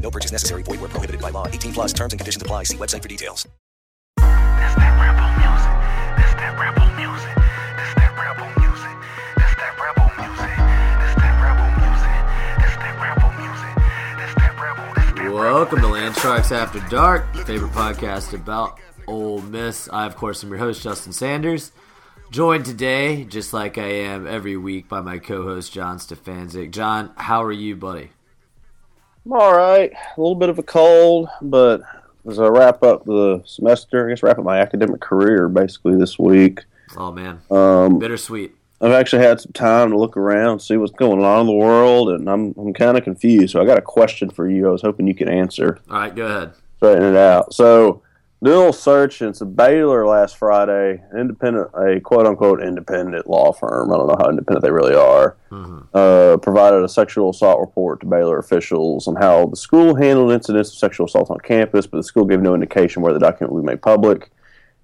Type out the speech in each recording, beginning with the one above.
No purchase necessary. Void where prohibited by law. 18 plus terms and conditions apply. See website for details. That's that rebel music. That's that rebel music. That's that rebel music. That's that rebel music. That's that rebel music. That's that rebel music. That's that rebel. That's that Welcome to Landsharks After Dark, favorite podcast about Ole Miss. I, of course, am your host, Justin Sanders. Joined today, just like I am every week, by my co-host John Stefanzik. John, how are you, buddy? I'm all right. A little bit of a cold, but as I wrap up the semester, I guess wrap up my academic career basically this week. Oh man, Um, bittersweet. I've actually had some time to look around, see what's going on in the world, and I'm I'm kind of confused. So I got a question for you. I was hoping you could answer, All right, go ahead. straighten it out. So doing a little search, and it's a Baylor last Friday, independent, a quote unquote independent law firm. I don't know how independent they really are. Uh, provided a sexual assault report to Baylor officials on how the school handled incidents of sexual assault on campus, but the school gave no indication where the document would be made public.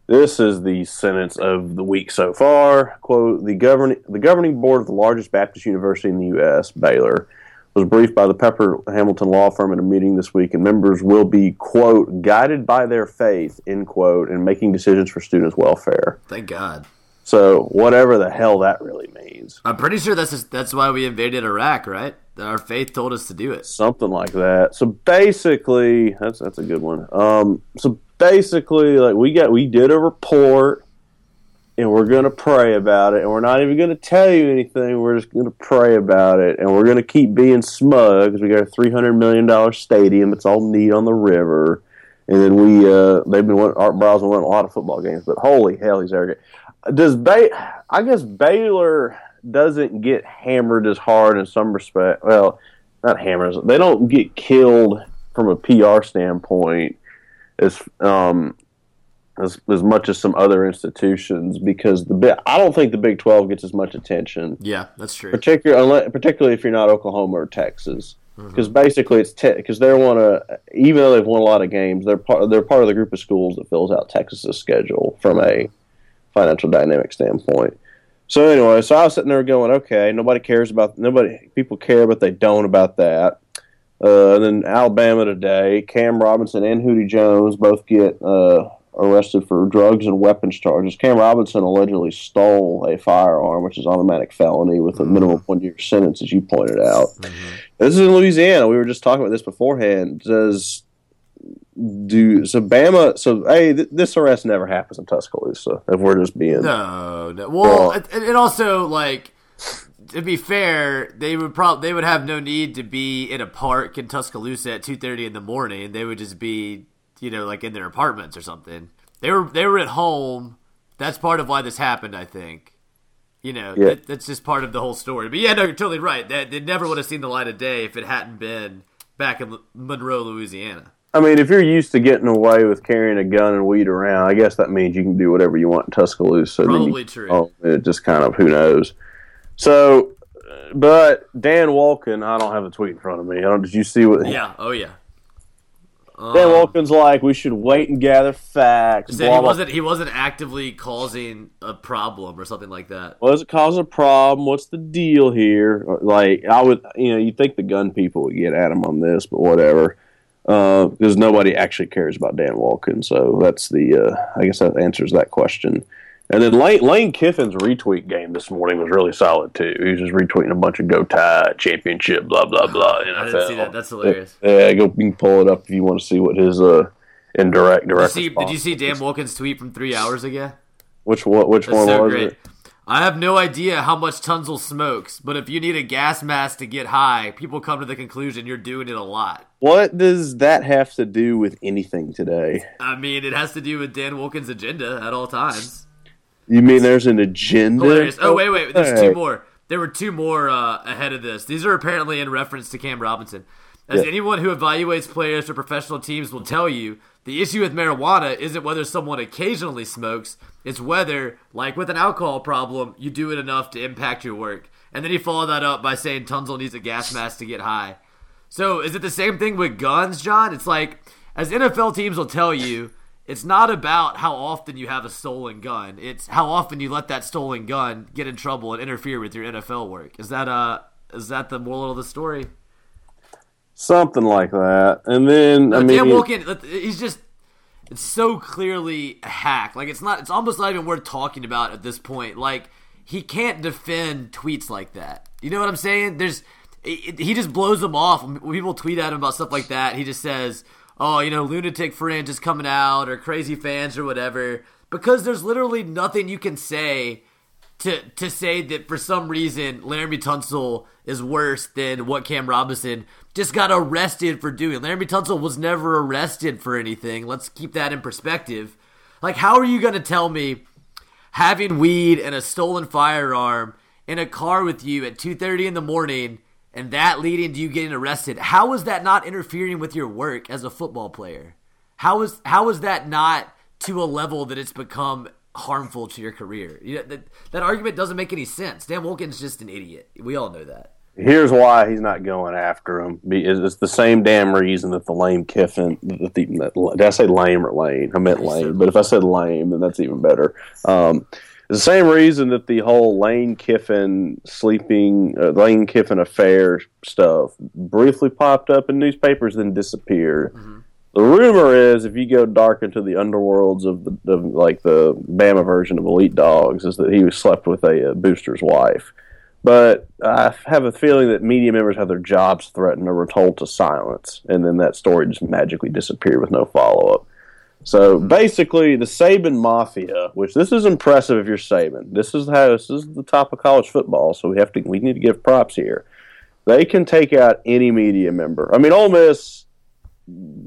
This is the sentence of the week so far. Quote, the governing, the governing board of the largest Baptist university in the U.S., Baylor, was briefed by the Pepper Hamilton law firm at a meeting this week, and members will be, quote, guided by their faith, end quote, in making decisions for students' welfare. Thank God. So, whatever the hell that really means. I'm pretty sure that's that's why we invaded Iraq, right? Our faith told us to do it. something like that. So basically, that's that's a good one. Um, so basically, like we got we did a report, and we're gonna pray about it, and we're not even gonna tell you anything. We're just gonna pray about it, and we're gonna keep being smug because we got a three hundred million dollar stadium. It's all neat on the river, and then we uh, they've been won- Art Browson won a lot of football games, but holy hell, he's arrogant. Does Bay? I guess Baylor doesn't get hammered as hard in some respect. Well, not hammers. They don't get killed from a PR standpoint as um as as much as some other institutions because the I don't think the Big Twelve gets as much attention, Yeah, that's true. particularly particularly if you're not Oklahoma or Texas. Because basically, it's because they want to even though they've won a lot of games, they're part they're part of the group of schools that fills out Texas's schedule from a financial dynamic standpoint. So anyway, so I was sitting there going, okay, nobody cares about nobody. People care, but they don't about that. Uh, and then Alabama today, Cam Robinson and Hootie Jones both get uh, arrested for drugs and weapons charges. Cam Robinson allegedly stole a firearm, which is automatic felony with a mm-hmm. minimum one year sentence, as you pointed out. Mm-hmm. This is in Louisiana. We were just talking about this beforehand. Does do so Bama? So hey, th- this arrest never happens in Tuscaloosa. If we're just being No, no. Well, Well- and also like to be fair, they would probably they would have no need to be in a park in Tuscaloosa at two thirty in the morning. They would just be, you know, like in their apartments or something. They were they were at home. That's part of why this happened, I think. You know, Yeah. that, that's just part of the whole story. But yeah, no, you're totally right. That they never would have seen the light of day if it hadn't been back in Monroe, Louisiana. I mean, if you're used to getting away with carrying a gun and weed around, I guess that means you can do whatever you want in Tuscaloosa. Then Probably you- true. Oh, it just kind of who knows. So, but Dan Wolken, I don't have a tweet in front of me. I don't. Did you see what? Yeah. Oh yeah. Dan Wolken's like, we should wait and gather facts. Blah, he wasn't he wasn't actively causing a problem or something like that. Was it causing a problem? What's the deal here? Like, I would, you know, you think the gun people would get at him on this, but whatever. Because nobody actually cares about Dan Wolken, so that's the. Uh, I guess that answers that question. And then Lane, Lane Kiffin's retweet game this morning was really solid too. He was just retweeting a bunch of "Go Tide," championship, blah blah blah. NFL. I didn't see that. That's hilarious. Yeah, go. You can pull it up if you want to see what his uh indirect Did you direct. see, did you see. Dan Wilkins' tweet from three hours ago? Which one? Which That's one so was great. it? I have no idea how much Tunsil smokes, but if you need a gas mask to get high, people come to the conclusion you're doing it a lot. What does that have to do with anything today? I mean, it has to do with Dan Wilkins' agenda at all times. You mean there's an agenda? Hilarious. Oh, wait, wait. There's two more. There were two more uh, ahead of this. These are apparently in reference to Cam Robinson. As Yeah. anyone who evaluates players for professional teams will tell you, The issue with marijuana isn't whether someone occasionally smokes, it's whether, like with an alcohol problem, you do it enough to impact your work. And then he followed that up by saying Tunsil needs a gas mask to get high. So is it the same thing with guns, John? It's like, as NFL teams will tell you, it's not about how often you have a stolen gun. It's how often you let that stolen gun get in trouble and interfere with your NFL work. Is that uh is that the moral of the story? Something like that. And then I mean, Dan Wolken, he's just it's so clearly a hack. Like it's not it's almost not even worth talking about at this point. Like he can't defend tweets like that. You know what I'm saying? There's he just blows them off when people tweet at him about stuff like that. He just says, "Oh, you know, lunatic fringe is coming out or crazy fans or whatever." Because there's literally nothing you can say to to say that for some reason Laremy Tunsil is worse than what Cam Robinson just got arrested for doing. Laremy Tunsil was never arrested for anything. Let's keep that in perspective. Like, how are you going to tell me having weed and a stolen firearm in a car with you at 2.30 in the morning and that leading to you getting arrested how is that not interfering with your work as a football player how is how is that not to a level that it's become harmful to your career you know, that, that argument doesn't make any sense dan wolken's just an idiot we all know that here's why he's not going after him. It's the same damn reason that the lame Kiffin. That the, that, did I say lame or lane? I meant lame. But if I said lame, then that's even better. Um, it's the same reason that the whole Lane Kiffin sleeping, uh, Lane Kiffin affair stuff briefly popped up in newspapers, then disappeared. The rumor is, if you go dark into the underworlds of the, of like the Bama version of Elite Dogs, is that he was slept with a, uh booster's wife. But I have a feeling that media members have their jobs threatened or were told to silence, and then that story just magically disappeared with no follow up. So basically, the Saban Mafia, which this is impressive if you're Saban. This is how this is the top of college football, so we have to we need to give props here. They can take out any media member. I mean, Ole Miss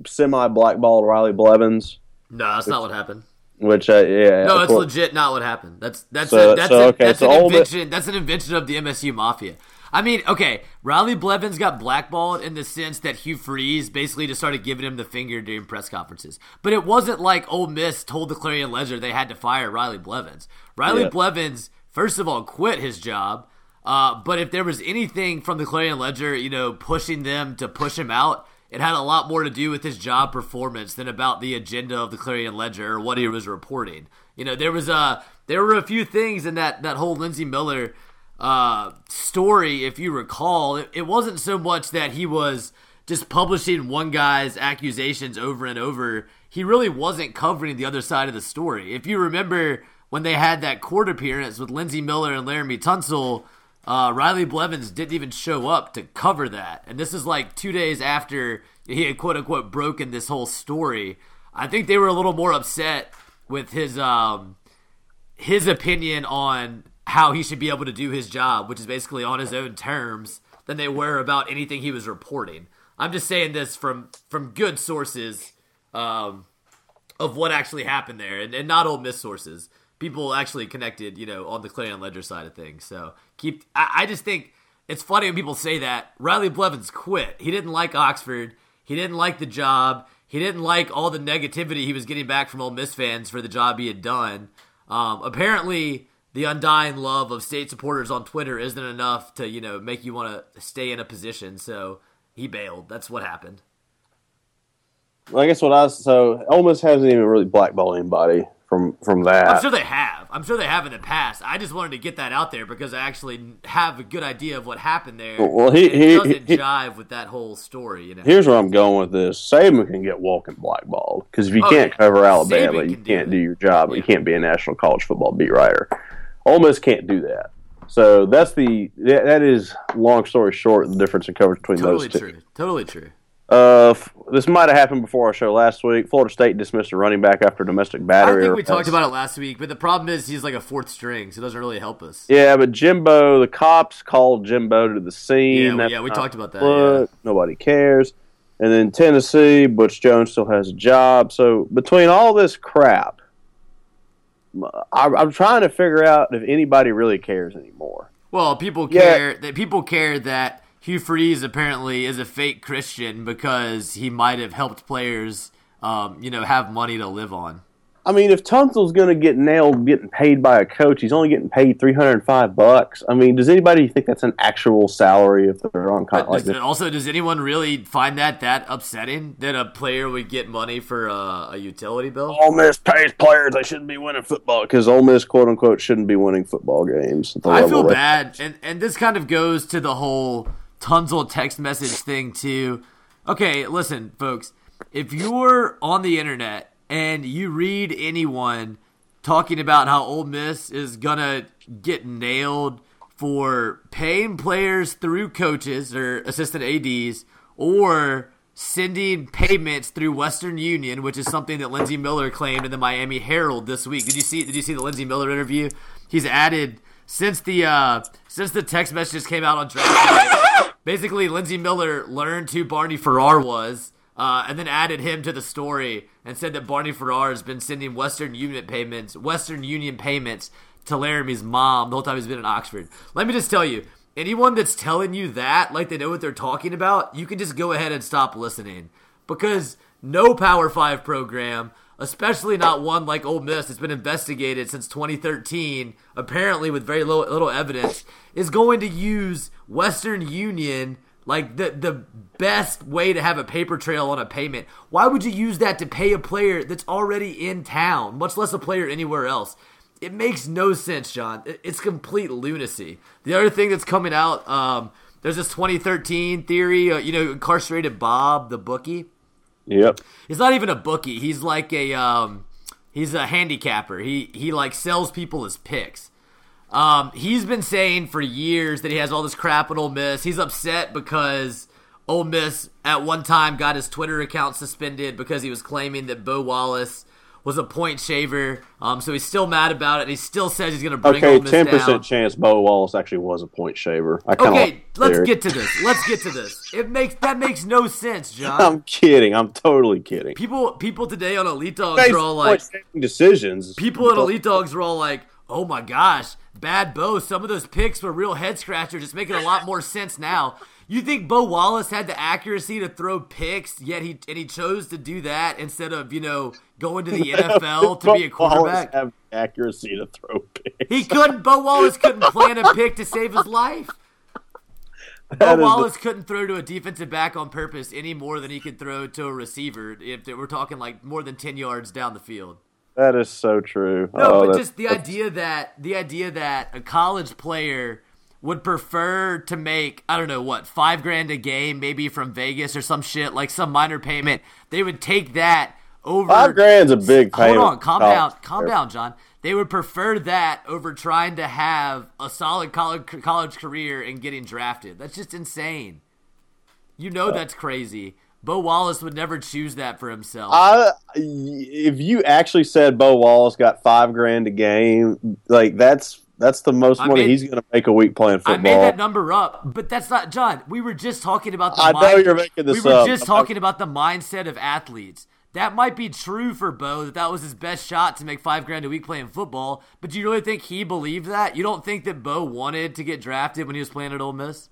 semi blackballed Riley Blevins, no that's not what happened which uh, yeah, no that's legit not what happened that's that's So- a, that's, so, a, okay, that's so an Ole Miss- invention that's an invention of the msu mafia I mean, okay, Riley Blevins got blackballed in the sense that Hugh Freeze basically just started giving him the finger during press conferences. But it wasn't like Ole Miss told the Clarion Ledger they had to fire Riley Blevins. Riley Yeah. Blevins, first of all, quit his job. Uh, but if there was anything from the Clarion Ledger, you know, pushing them to push him out, it had a lot more to do with his job performance than about the agenda of the Clarion Ledger or what he was reporting. You know, there was a there were a few things in that that whole Lindsey Miller uh, story, if you recall. It, it wasn't so much that he was just publishing one guy's accusations over and over. He really wasn't covering the other side of the story. If you remember when they had that court appearance with Lindsey Miller and Laremy Tunsil, uh, Riley Blevins didn't even show up to cover that. And this is like two days after he had quote unquote broken this whole story. I think they were a little more upset with his um, his opinion on how he should be able to do his job, which is basically on his own terms, than they were about anything he was reporting. I'm just saying this from from good sources um, of what actually happened there, and, and not Ole Miss sources. People actually connected, you know, on the Clarion Ledger side of things. So keep. I, I just think it's funny when people say that Riley Blevins quit. He didn't like Oxford. He didn't like the job. He didn't like all the negativity he was getting back from Ole Miss fans for the job he had done. Um, apparently, the undying love of state supporters on Twitter isn't enough to you know make you want to stay in a position. So he bailed. That's what happened. I guess what I so Miss hasn't even really blackballed anybody from from that. I'm sure they have. I'm sure they have in the past. I just wanted to get that out there because I actually have a good idea of what happened there. Well, he- he- doesn't he- jive with that whole story. You know. Here's where I'm going with this: Saban can get Wolken blackballed because if you Oh, can't yeah. cover Alabama, Saban you can do can't that. do your job. You can't be a national college football beat writer. Ole Miss can't do that. So that's the that, that is long story short the difference in coverage between totally those two. Totally true. Totally true. Uh, this might have happened before our show last week. Florida State dismissed a running back after domestic battery. I think we talked about it last week, but the problem is he's like a fourth string, so it doesn't really help us. Yeah, but Jimbo, the cops called Jimbo to the scene. Yeah, we- yeah, we talked about that, what- Nobody cares. And then Tennessee, Butch Jones still has a job. So between all this crap, I, I'm trying to figure out if anybody really cares anymore. Well, people Yeah. care that people care that Hugh Freeze apparently is a fake Christian because he might have helped players um, you know, have money to live on. I mean, if Tunsil's going to get nailed getting paid by a coach, he's only getting paid three hundred and five bucks. I mean, does anybody think that's an actual salary if they're on But con- like this? also, does anyone really find that that upsetting that a player would get money for a, a utility bill? Ole Miss pays players; they shouldn't be winning football because Ole Miss, quote unquote, shouldn't be winning football games. I feel they- bad, and and this kind of goes to the whole Tunsil text message thing too. Okay, listen, folks, if you're on the internet and you read anyone talking about how Ole Miss is gonna get nailed for paying players through coaches or assistant ads, or sending payments through Western Union, which is something that Lindsey Miller claimed in the Miami Herald this week. Did you see? Did you see the Lindsey Miller interview? He's added since the uh, since the text messages came out on draft. Basically, Lindsey Miller learned who Barney Farrar was, uh, and then added him to the story and said that Barney Farrar has been sending Western Union payments, Western Union payments to Laremy's mom the whole time he's been in Oxford. Let me just tell you, anyone that's telling you that, like they know what they're talking about, you can just go ahead and stop listening. Because no Power 5 program, especially not one like Ole Miss that's been investigated since 2013, apparently with very little evidence, is going to use Western Union like the the best way to have a paper trail on a payment. Why would you use that to pay a player that's already in town, much less a player anywhere else? It makes no sense, John. It's complete lunacy. The other thing that's coming out, um, there's this 2013 theory. Uh, you know, incarcerated Bob, the bookie. Yep. He's not even a bookie. He's like a um, he's a handicapper. He he like sells people his picks. Um, he's been saying for years that he has all this crap at Ole Miss. He's upset because Ole Miss at one time got his Twitter account suspended because he was claiming that Bo Wallace was a point shaver. Um, so he's still mad about it. And he still says he's going to bring Okay, Ole Miss ten down. percent chance Bo Wallace actually was a point shaver. I Okay, like let's theory. get to this. Let's get to this. It makes that makes no sense, John. I'm kidding. I'm totally kidding. People people today on Elite Dogs Based are all like decisions. people at Elite Dogs were all like, "Oh my gosh, bad Bo! Some of those picks were real head scratchers. It's making a lot more sense now." You think Bo Wallace had the accuracy to throw picks, yet he and he chose to do that instead of you know going to the NFL to be a Bo Wallace quarterback. have accuracy to throw picks. He couldn't. Bo Wallace couldn't plan a pick to save his life. Bo That the- Wallace couldn't throw to a defensive back on purpose any more than he could throw to a receiver. If we're talking like more than ten yards down the field. That is so true. No, Oh, but just the idea that the idea that a college player would prefer to make I don't know what five grand a game, maybe from Vegas or some shit like some minor payment. They would take that over Five grand's a big Hold on, calm down, calm down, John. They would prefer that over trying to have a solid college college career and getting drafted. That's just insane. You know that's crazy. Bo Wallace would never choose that for himself. I, if you actually said Bo Wallace got five grand a game, like that's that's the most I money made- he's going to make a week playing football. I made that number up, but that's not John. We were just talking about the I know you're making this We were up. just talking about the mindset of athletes. That might be true for Bo that that was his best shot to make five grand a week playing football. But do you really think he believed that? You don't think that Bo wanted to get drafted when he was playing at Ole Miss?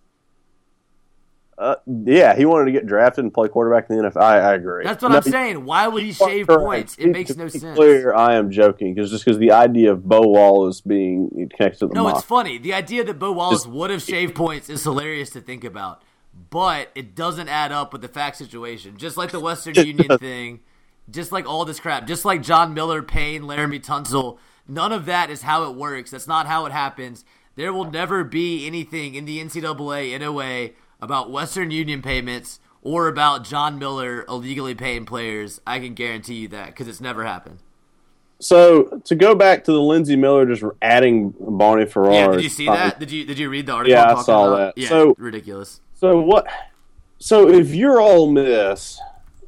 Uh, yeah, he wanted to get drafted and play quarterback in the NFL. I, I agree. That's what No, I'm saying. Why would he shave correct. points? It makes no sense. Clear, I am joking because just because the idea of Bo Wallace being connected to the No, mob. it's funny. The idea that Bo Wallace would have shaved points is hilarious to think about, but it doesn't add up with the fact situation. Just like the Western Union thing, just like all this crap, just like John Miller Payne, Laremy Tunsil, none of that is how it works. That's not how it happens. There will never be anything in the NCAA, in a NOA, about Western Union payments or about John Miller illegally paying players. I can guarantee you that because it's never happened. So to go back to the Lindsey Miller just adding Barney Farrar. Yeah, did you see that? Uh, did you did you read the article? Yeah, I saw about? that. Yeah, So- ridiculous. So what? So if you're Ole Miss,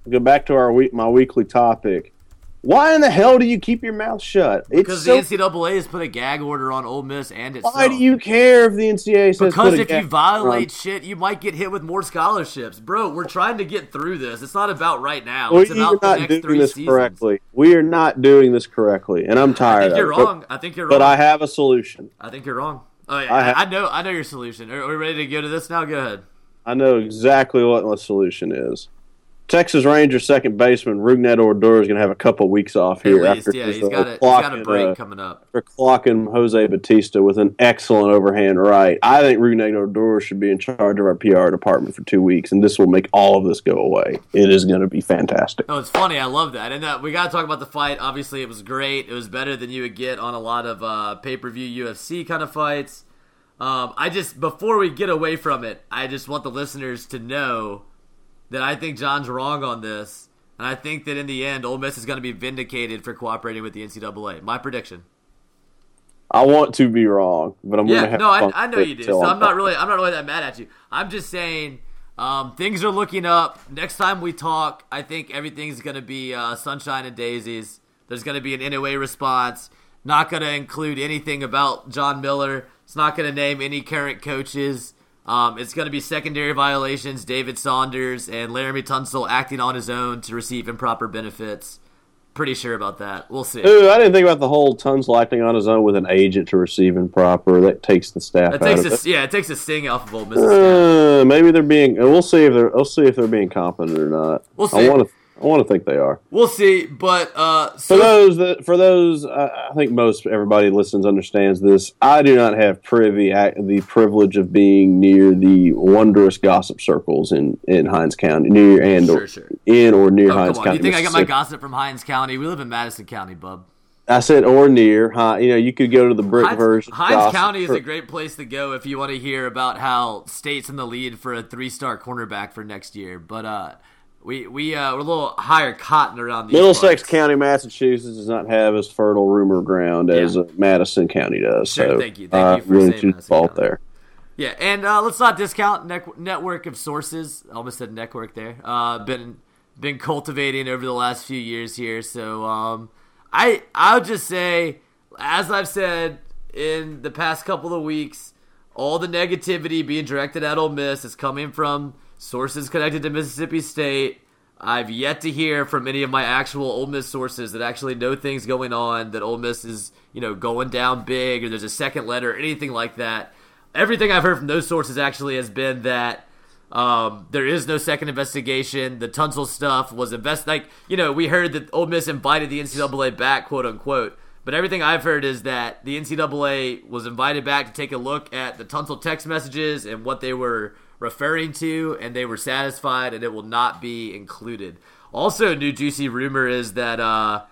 go back to our week, my weekly topic. Why in the hell do you keep your mouth shut? It's Because so, the NCAA has put a gag order on Ole Miss and itself. why do you care if the NCAA says Because put a if you violate shit, you might get hit with more scholarships, bro. We're trying to get through this. It's not about right now. we It's are about the not next doing three this seasons. correctly. We are not doing this correctly, and I'm I tired. you're it. But- wrong. I think you're But. I have a solution. I think you're wrong. Oh, yeah, I have- I know. I know your solution. Are, are we ready to go to this now? Go ahead. I know exactly what my solution is. Texas Rangers second baseman Rougned Odor is going to have a couple weeks off At here least, after yeah, he's got a, he's got a break uh, coming up. for clocking Jose Bautista with an excellent overhand right. I think Rougned Odor should be in charge of our PR department for two weeks, and this will make all of this go away. It is going to be fantastic. No, it's funny. I love that, and uh, we got to talk about the fight. Obviously, it was great. It was better than you would get on a lot of uh, pay per view UFC kind of fights. Um, I just before we get away from it, I just want the listeners to know that I think John's wrong on this, and I think that in the end, Ole Miss is going to be vindicated for cooperating with the NCAA. My prediction. I want to be wrong, but I'm going to Yeah, have no, I, I know you do. So I'm I'm not really, I'm not really that mad at you. I'm just saying, um, things are looking up. Next time we talk, I think everything's going to be uh, sunshine and daisies. There's going to be an NOA response. Not going to include anything about John Miller. It's not going to name any current coaches. Um, it's going to be secondary violations. David Saunders and Laremy Tunsil acting on his own to receive improper benefits. Pretty sure about that. We'll see. Ooh, I didn't think about the whole Tunsil acting on his own with an agent to receive improper. That takes the staff out takes of a, it. yeah, it takes a sting off of Ole Miss's staff. Uh, maybe they're being. We'll see if they're. We'll see if they're being competent or not. We'll I want to. I want to think they are. We'll see, but uh, For so those that, for those, I I think most everybody listens understands this. I do not have privy the privilege of being near the wondrous gossip circles in in Hinds County, near and Sure, or sure. in or near Oh, Hinds. County. You think I got my gossip from Hinds County? We live in Madison County, bub. I said or near. Huh? You know, you could go to the brick Hinds, version. Hinds gossip County is a great place to go if you want to hear about how state's in the lead for a three-star cornerback for next year. But uh, we we uh, we're a little higher cotton around these Middlesex parts. County, Massachusetts, does not have as fertile rumor ground as Yeah. uh, Madison County does. Sure, so, thank you. Thank you uh, for really Madison fault there. Yeah, and uh, let's not discount net- network of sources. I almost said network there. Uh, been been cultivating over the last few years here. So um, I I'll just say, as I've said in the past couple of weeks, all the negativity being directed at Ole Miss is coming from sources connected to Mississippi State. I've yet to hear from any of my actual Ole Miss sources that actually know things going on, that Ole Miss is, you know, going down big, or there's a second letter, or anything like that. Everything I've heard from those sources actually has been that um, there is no second investigation. The Tunsil stuff was invest like you know we heard that Ole Miss invited the NCAA back, quote unquote. But everything I've heard is that the NCAA was invited back to take a look at the Tunsil text messages and what they were referring to, and they were satisfied, and it will not be included. Also, a new juicy rumor is that uh,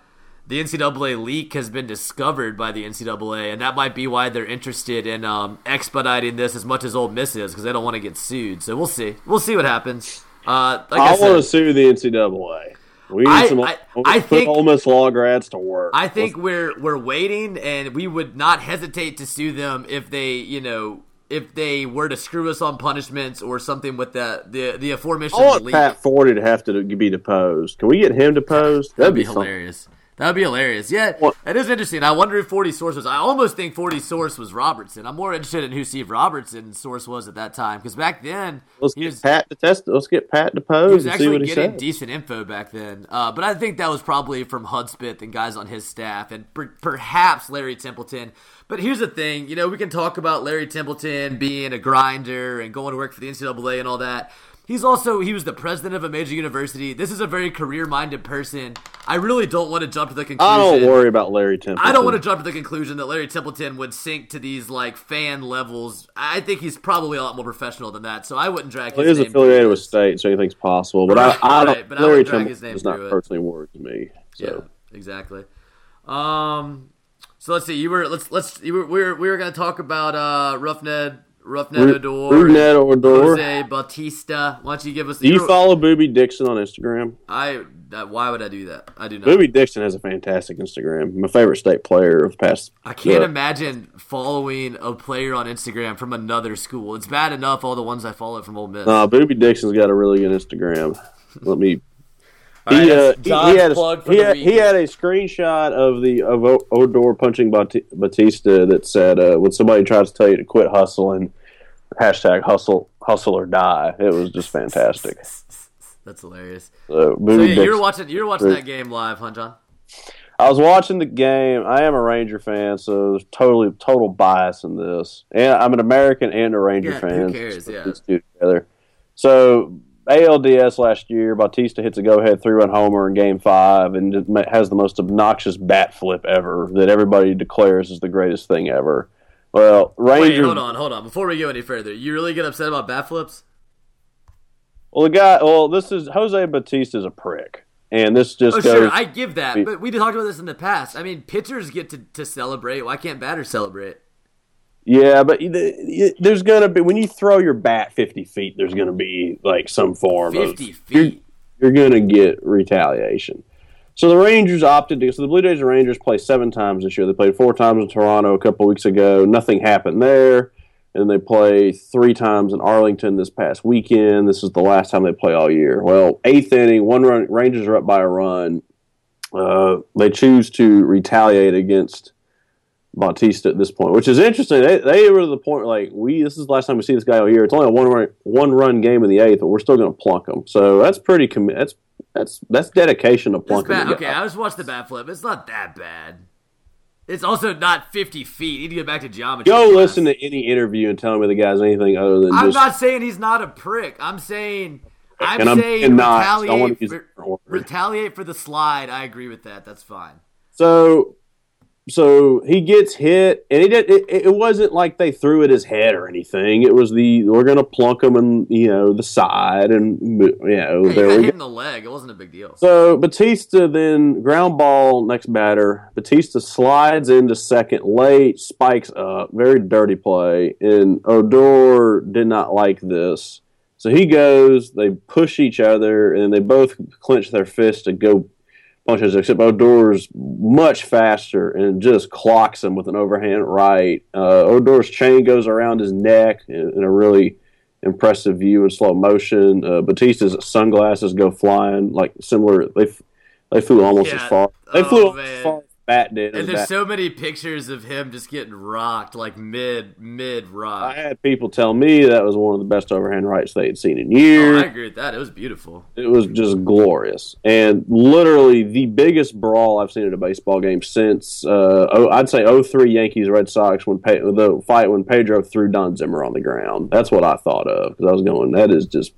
the NCAA leak has been discovered by the NCAA, and that might be why they're interested in um, expediting this as much as Ole Miss is, because they don't want to get sued. So we'll see. We'll see what happens. Uh, like I, I, want to sue the NCAA. We need I- some. I- I put think- Ole Miss law grads to work. I think we're we're waiting, and we would not hesitate to sue them if they, you know, if they were to screw us on punishments or something with the the the aforementioned I want. Pat Forde to have to be deposed. Can we get him deposed? That'd be something. hilarious. That'd be hilarious. Yeah, it is interesting. I wonder if 40 source was. I almost think 40 source was Robertson. I'm more interested in who Steve Robertson's source was at that time because back then Let's he get was, Pat to test. Let's get Pat he deposed was and see actually he getting decent info back then. Uh, but I think that was probably from Hudspeth and guys on his staff and per- perhaps Larry Templeton. But here's the thing, you know, we can talk about Larry Templeton being a grinder and going to work for the NCAA and all that. He's also he was the president of a major university. This is a very career-minded person. I really don't want to jump to the conclusion. I don't worry about Larry Templeton. I don't want to jump to the conclusion that Larry Templeton would sink to these like fan levels. I think he's probably a lot more professional than that, so I wouldn't drag He his is name affiliated with state, so anything's possible. But Right, I, I don't. right, but I Larry his Templeton name does not personally worry to me. So. Yeah, exactly. Um, so let's see. You were let's let's you were we were we were gonna talk about uh Roughneck Roughneck Odor, Odor. Jose Bautista. Why don't you give us? Do you follow Boobie Dixon on Instagram? I. Why would I do that? I do not. Boobie Dixon has a fantastic Instagram. My favorite state player of the past. I can't uh, imagine following a player on Instagram from another school. It's bad enough all the ones I follow from Ole Miss. Uh, Boobie Dixon's got a really good Instagram. Let me. All right, he, uh, he, had a, he, had, he had a screenshot of the of O- Odor punching Bautista that said, uh, "When somebody tries to tell you to quit hustling, hashtag hustle hustle or die." It was just fantastic. That's hilarious. So, So yeah, you're watching you were watching that game live, huh, John? I was watching the game. I am a Ranger fan, so there's totally total bias in this. And I'm an American and a Ranger Yeah, who fan. cares? so Yeah. These two together. So ALDS last year, Bautista hits a go-ahead three-run homer in Game Five, and has the most obnoxious bat flip ever that everybody declares is the greatest thing ever. Well, Rangers. Wait, hold on, hold on. Before we go any further, you really get upset about bat flips? Well, the guy. Well, this is Jose Bautista's a prick, and this just Oh, goes. sure, I give that, but we talked about this in the past. I mean, pitchers get to, to celebrate. Why can't batters celebrate? Yeah, but there's gonna be when you throw your bat 50 feet, there's gonna be like some form of 50 feet. You're, you're gonna get retaliation. So the Rangers opted to. So the Blue Jays and Rangers play seven times this year. They played four times in Toronto a couple weeks ago. Nothing happened there. And they play three times in Arlington this past weekend. This is the last time they play all year. Well, eighth inning, one run. Rangers are up by a run. Uh, they choose to retaliate against Bautista at this point, which is interesting. They, they were to the point like we. This is the last time we see this guy all year. It's only a one run one run game in the eighth, but we're still going to plunk him. So that's pretty commi- That's that's that's dedication to plunking. bat, okay. I just watched the bat flip. It's not that bad. It's also not 50 feet. You need to get back to geometry. Go class. listen to any interview and tell me the guy's anything other than I'm just. not saying he's not a prick. I'm saying I'm I'm saying saying not. Retaliate, for, retaliate for the slide. I agree with that. That's fine. So, so he gets hit, and he did. It, it wasn't like they threw at his head or anything. It was the we're going to plunk him in, you know, the side, and you know, Yeah, there we hit go. in the leg. It wasn't a big deal. So Bautista then ground ball next batter. Bautista slides into second late, spikes up, very dirty play, and Odor did not like this. So he goes, they push each other, and they both clench their fists to go except Odor's much faster and just clocks him with an overhand right. Uh, Odor's chain goes around his neck in, in a really impressive view in slow motion. Uh, Bautista's sunglasses go flying like similar. They f- they flew almost Yeah. as far. They Oh, flew as far as Bat did. And there's so many pictures of him just getting rocked, like mid mid rock. I had people tell me that was one of the best overhand rights they had seen in Oh, years. I agree with that. It was beautiful. It was just glorious and literally the biggest brawl I've seen at a baseball game since uh, oh, I'd say 03 Yankees Red Sox when Pe- the fight when Pedro threw Don Zimmer on the ground. That's what I thought of because I was going that is just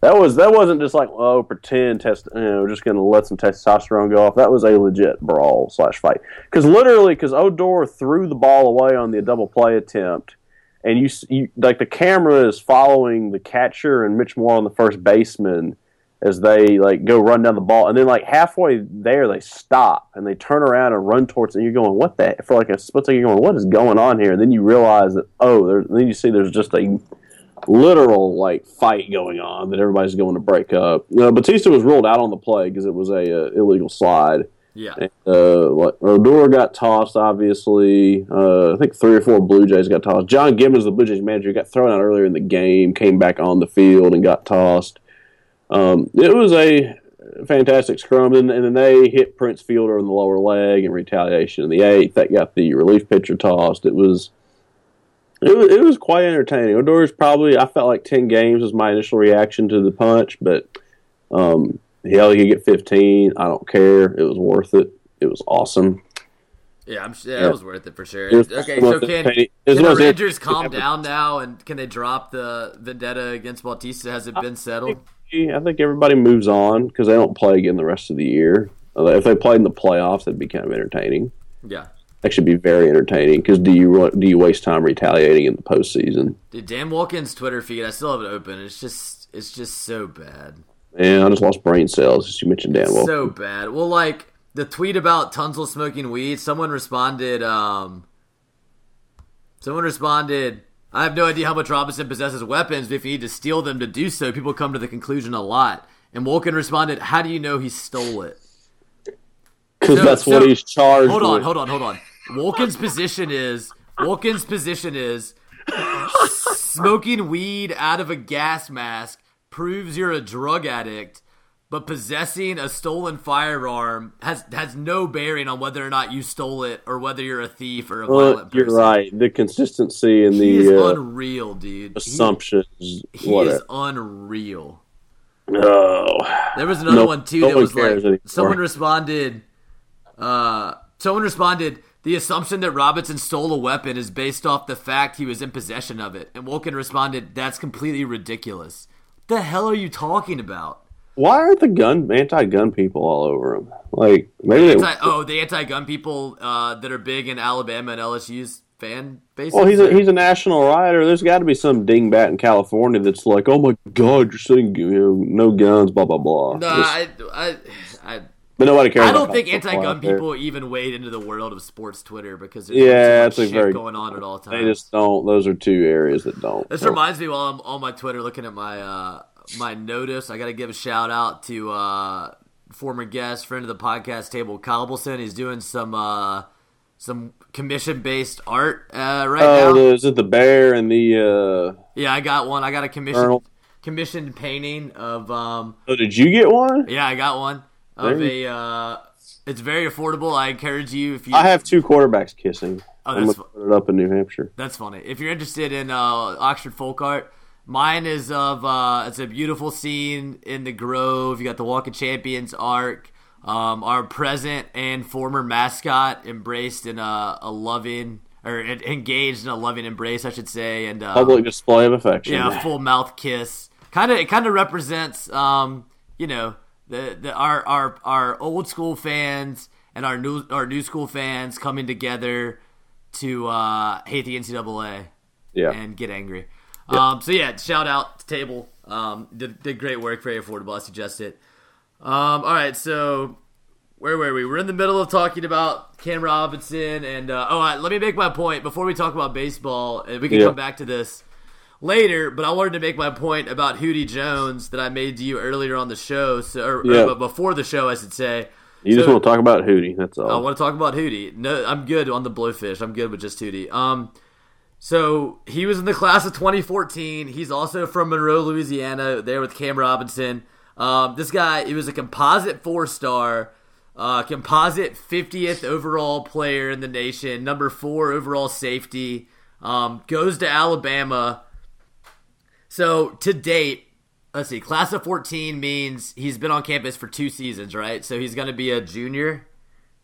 that was that wasn't just like oh pretend test you know just to let some testosterone go off. That was a legit brawl slash fight because literally because Odor threw the ball away on the double play attempt and you, you like the camera is following the catcher and Mitch Moreland the first baseman as they like go run down the ball, and then like halfway there they stop and they turn around and run towards, and you're going, "What the?" For like a split second, you're going, "What is going on here?" And then you realize that oh, there, then you see there's just a literal like fight going on that everybody's going to break up. You know, Bautista was ruled out on the play because it was a uh, illegal slide. Yeah. Uh, what Odor got tossed, obviously. Uh, I think three or four Blue Jays got tossed. John Gibbons, the Blue Jays manager, got thrown out earlier in the game, came back on the field and got tossed. Um, it was a fantastic scrum, and, and then they hit Prince Fielder in the lower leg in retaliation in the eighth. That got the relief pitcher tossed. It was. It was, it was quite entertaining. Odor's probably, I felt like 10 games was my initial reaction to the punch, but um, hell, he could get 15. I don't care. It was worth it. It was awesome. Yeah, I'm sure yeah, Yeah. that was worth it for sure. It Okay, so can, it can the Rangers calm down now and can they drop the vendetta against Bautista? Has it been settled? I think everybody moves on because they don't play again the rest of the year. If they played in the playoffs, it'd be kind of entertaining. Yeah. That should be very entertaining because do you do you waste time retaliating in the postseason? Dude, Dan Wilkins' Twitter feed, I still have it open. It's just it's just so bad. And I just lost brain cells as you mentioned Dan Wilkins. So bad. Well, like the tweet about Tunsil smoking weed, someone responded. um Someone responded. I have no idea how much Robinson possesses weapons, but if you need to steal them to do so, people come to the conclusion a lot. And Wilkin responded, "How do you know he stole it?" Because So- that's so- what he's charged Hold on, with. hold on, hold on. Wilkins' position is Wilkins' position is smoking weed out of a gas mask proves you're a drug addict, but possessing a stolen firearm has has no bearing on whether or not you stole it or whether you're a thief or a Well, violent you're right. The consistency and He is the uh, unreal, dude. Assumptions. He, is unreal. No. There was another No- one too no that was like anymore. someone responded. Uh, someone responded. The assumption that Robinson stole a weapon is based off the fact he was in possession of it, and Wilkin responded, "That's completely ridiculous. What the hell are you talking about? Why aren't the gun anti-gun people all over him? Like maybe they. Anti- oh, the anti-gun people uh, that are big in Alabama and LSU's fan base. well, he's a he's a national rioter. There's got to be some dingbat in California that's like, oh my god, you're saying you know, no guns, blah blah blah. No, Just- I, I, I, but nobody cares. I don't think anti-gun people even wade into the world of sports Twitter because there's Yeah, too it's much shit very- going on at all times. They just don't. Those are two areas that don't. This reminds me while I'm on my Twitter looking at my uh, my notice, I got to give a shout out to uh, former guest, friend of the podcast table, Cobbleson. He's doing some uh, some commission based art uh, right Oh, now. the, is it the bear and the? uh yeah, I got one. I got a commission Colonel. commissioned painting of um, Oh, did you get one? yeah, I got one of a. Uh, it's very affordable. I encourage you if you. I have two quarterbacks kissing. Oh, I'm that's gonna put it up in New Hampshire. That's funny. If you're interested in uh, Oxford folk art, mine is of uh, it's a beautiful scene in the Grove. You got the Walk of Champions arc. Um, our present and former mascot embraced in a, a loving or engaged in a loving embrace, I should say, and uh, Public display of affection. yeah, a full mouth kiss. Kind of, it kind of represents, um, you know, the, the our our our old school fans and our new our new school fans coming together to uh, hate the NCAA yeah. and get angry. Um, so yeah, shout out to Table. Um, did, did great work, very affordable. I suggest it. Um, all right, so where were we? We're in the middle of talking about Cam Robinson, and uh, oh, all right, let me make my point before we talk about baseball, and we can Yeah. come back to this later. But I wanted to make my point about Hootie Jones that I made to you earlier on the show, so or, or before the show, I should say. You just want to talk about Hootie. That's all. I want to talk about Hootie. No, I'm good on the blowfish. I'm good with just Hootie. Um, so he was in the class of 2014. He's also from Monroe, Louisiana. There with Cam Robinson. Um, this guy, he was a composite four star, uh, composite 50th overall player in the nation, number four overall safety. Um, goes to Alabama. So to date, let's see, class of 14 means he's been on campus for two seasons, right? So he's going to be a junior,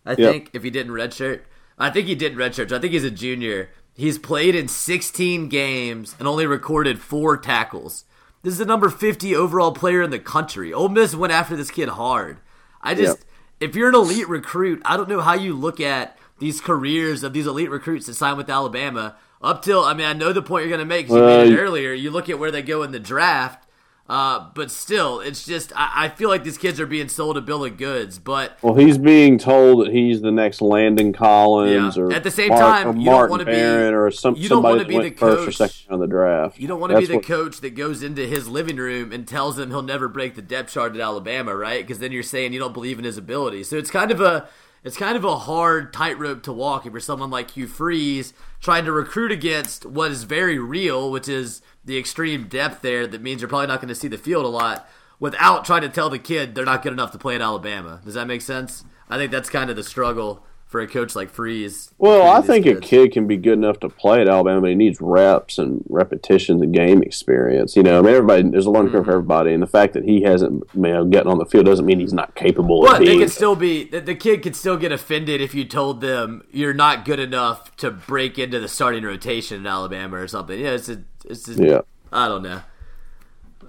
I Yep. think, if he didn't redshirt. I think he did redshirt. So I think he's a junior. He's played in 16 games and only recorded four tackles. This is the number 50 overall player in the country. Ole Miss went after this kid hard. I just, if you're an elite recruit, I don't know how you look at these careers of these elite recruits that sign with Alabama. Up till, I mean, I know the point you're going to make. you made it earlier. You look at where they go in the draft. Uh, but still, it's just I, I feel like these kids are being sold a bill of goods. But well, he's being told that he's the next Landon Collins Yeah. or At the same Mark- time, or you don't Martin wanna be- or some you don't wanna be the first or coach. second on the draft. You don't want to be the what- coach that goes into his living room and tells him he'll never break the depth chart at Alabama, right? Because then you're saying you don't believe in his ability. So it's kind of a it's kind of a hard tightrope to walk if you're someone like Hugh Freeze trying to recruit against what is very real, which is the extreme depth there. That means you're probably not going to see the field a lot without trying to tell the kid they're not good enough to play at Alabama. Does that make sense? I think that's kind of the struggle for a coach like Freeze. Well, I think a kid can be good enough to play at Alabama, but he needs reps and repetitions and game experience. You know, I mean, everybody there's a learning Mm-hmm. curve for everybody, and the fact that he hasn't, you know, getting on the field doesn't mean he's not capable But they could still be the, the kid could still get offended if you told them you're not good enough to break into the starting rotation in Alabama or something. Yeah, it's a, it's a, yeah. I don't know.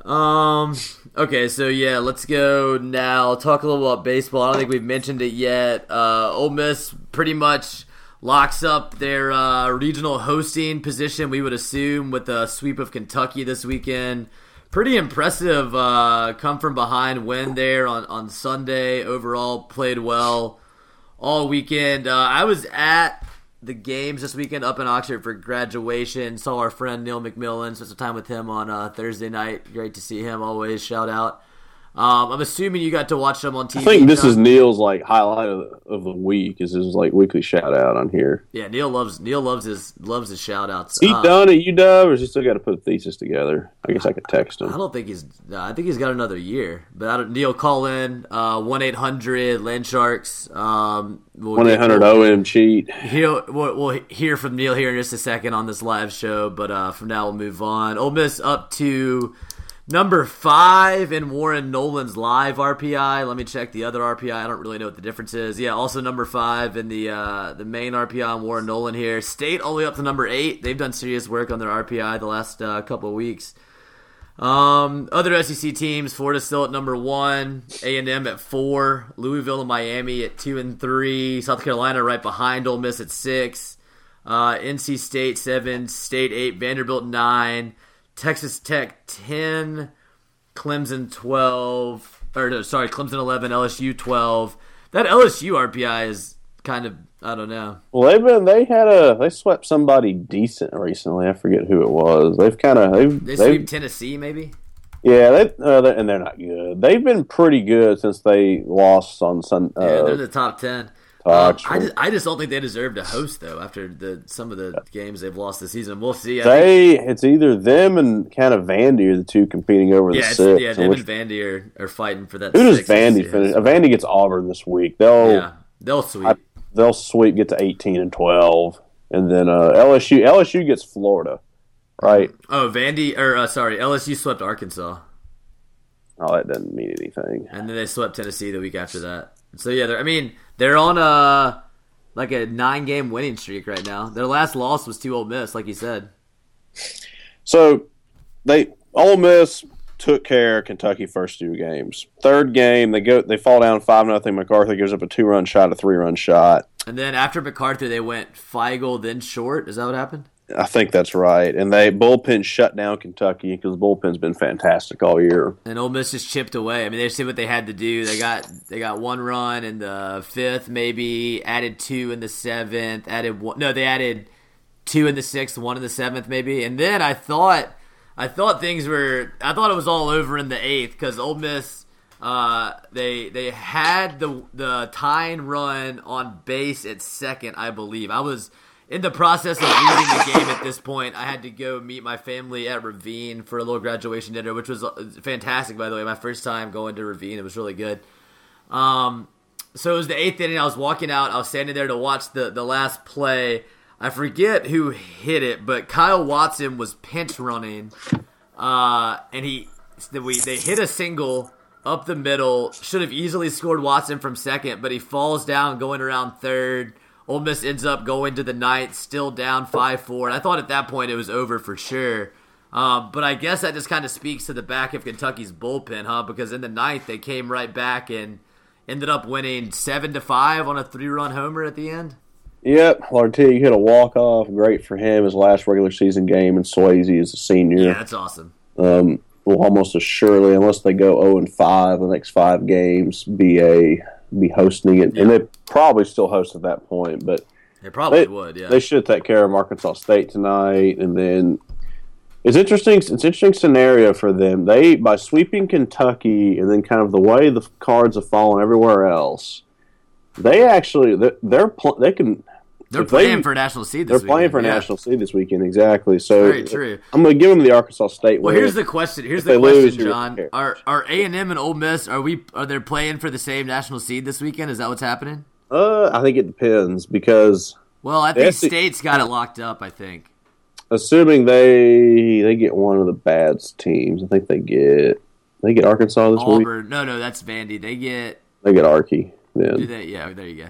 Um. Okay, so yeah, let's go now. Talk a little about baseball. I don't think we've mentioned it yet. Uh, Ole Miss pretty much locks up their uh, regional hosting position. We would assume with the sweep of Kentucky this weekend. Pretty impressive. Uh, come from behind win there on on Sunday. Overall, played well all weekend. Uh, I was at the games this weekend up in Oxford for graduation. Saw our friend Neil McMillan. Spent some time with him on uh, Thursday night. Great to see him. Always shout out. Um, I'm assuming you got to watch them on TV. I think this is Neil's like highlight of the, of the week is his like weekly shout out on here. yeah. Neil loves Neil loves his loves his shout outs. He done at UW, or has he still got to put a thesis together? I guess I could text him. I don't think he's. I think he's got another year. But I don't, Neil, call in uh, one eight hundred Landsharks. Um, One eight hundred OM cheat. He'll, we'll, we'll hear from Neil here in just a second on this live show, but uh, from now we'll move on. Ole Miss up to number five in Warren Nolan's live RPI. Let me check the other RPI. I don't really know what the difference is. Yeah, also number five in the uh, the main RPI on Warren Nolan here. State all the way up to number eight. They've done serious work on their RPI the last uh, couple of weeks. Um, other SEC teams: Florida still at number one, A and M at four, Louisville and Miami at two and three, South Carolina right behind Ole Miss at six, uh, NC State seven, State eight, Vanderbilt nine, Texas Tech ten, Clemson twelve, or no, sorry, Clemson eleven, LSU twelve. That LSU RPI is kind of I don't know. Well, they've been they had a they swept somebody decent recently. I forget who it was. They've kind of they've, They they've Tennessee maybe. yeah they uh, they and they're not good. They've been pretty good since they lost on Sun. Uh, Yeah, they're in the top ten. To Um, I, just, I just don't think they deserve to host though. After the some of the games they've lost this season, we'll see. I think- they it's either them and kind of Vandy are the two competing over the yeah, it's, six. yeah, them which- and Vandy are, are fighting for that. who does. Vandy finish? Uh, Vandy gets Auburn this week. They'll Yeah, they'll sweep. I- they'll sweep get to eighteen and twelve, and then uh, LSU LSU gets Florida, right? oh, Vandy or uh, sorry, LSU swept Arkansas, Oh, that doesn't mean anything. and then they swept Tennessee the week after that. So yeah, they're, I mean they're on a like a nine game winning streak right now. Their last loss was to Ole Miss, like you said. So they Ole Miss took care of Kentucky first two games. Third game they go they fall down five nothing. McArthur gives up a two run shot, a three run shot. And then after McArthur, they went Feigl then Short. Is that what happened? I think that's right. And they bullpen shut down Kentucky because bullpen's been fantastic all year. And Ole Miss just chipped away. I mean, they did what they had to do. They got they got one run in the fifth, maybe added two in the seventh, added one. No, they added two in the sixth, one in the seventh, maybe. And then I thought I thought things were. I thought it was all over in the eighth because Ole Miss. Uh, they they had the the tying run on base at second, I believe. I was in the process of leaving the game at this point. I had to go meet my family at Ravine for a little graduation dinner, which was uh, fantastic, by the way. My first time going to Ravine, it was really good. Um, so it was the eighth inning. I was walking out. I was standing there to watch the the last play. I forget who hit it, but Kyle Watson was pinch running, uh, and he we they hit a single up the middle. Should have easily scored Watson from second, but he falls down going around third. Ole Miss ends up going to the ninth, still down five four. And I thought at that point it was over for sure. Um, but I guess that just kind of speaks to the back of Kentucky's bullpen, huh? Because in the ninth they came right back and ended up winning seven to five on a three run homer at the end. Yep, Lartigue hit a walk off. Great for him. His last regular season game in Swayze as a senior. Yeah, that's awesome. um, will almost assuredly, unless they go zero and five the next five games, be a be hosting it, and they probably still host at that point. But They probably they, would, yeah. they should take care of Arkansas State tonight, and then it's interesting. It's an interesting scenario for them. They by sweeping Kentucky, and then kind of the way the cards have fallen everywhere else. They actually they're, they're pl- they can They're if they- playing for a national seed they're this playing weekend, for a yeah. national seed this weekend exactly. So Very true. I'm going to give them the Arkansas State. Well, here's the question. Here's If the question, lose, John. Are are A and M and Ole Miss are we are they playing for the same national seed this weekend? Is that what's happening? Uh, I think it depends because Well, I think the- State's got it locked up. I think. assuming they they get one of the bad teams, I think they get they get Arkansas this week. No, no, that's Vandy. They get. They get Arky then. they? Yeah, there you go.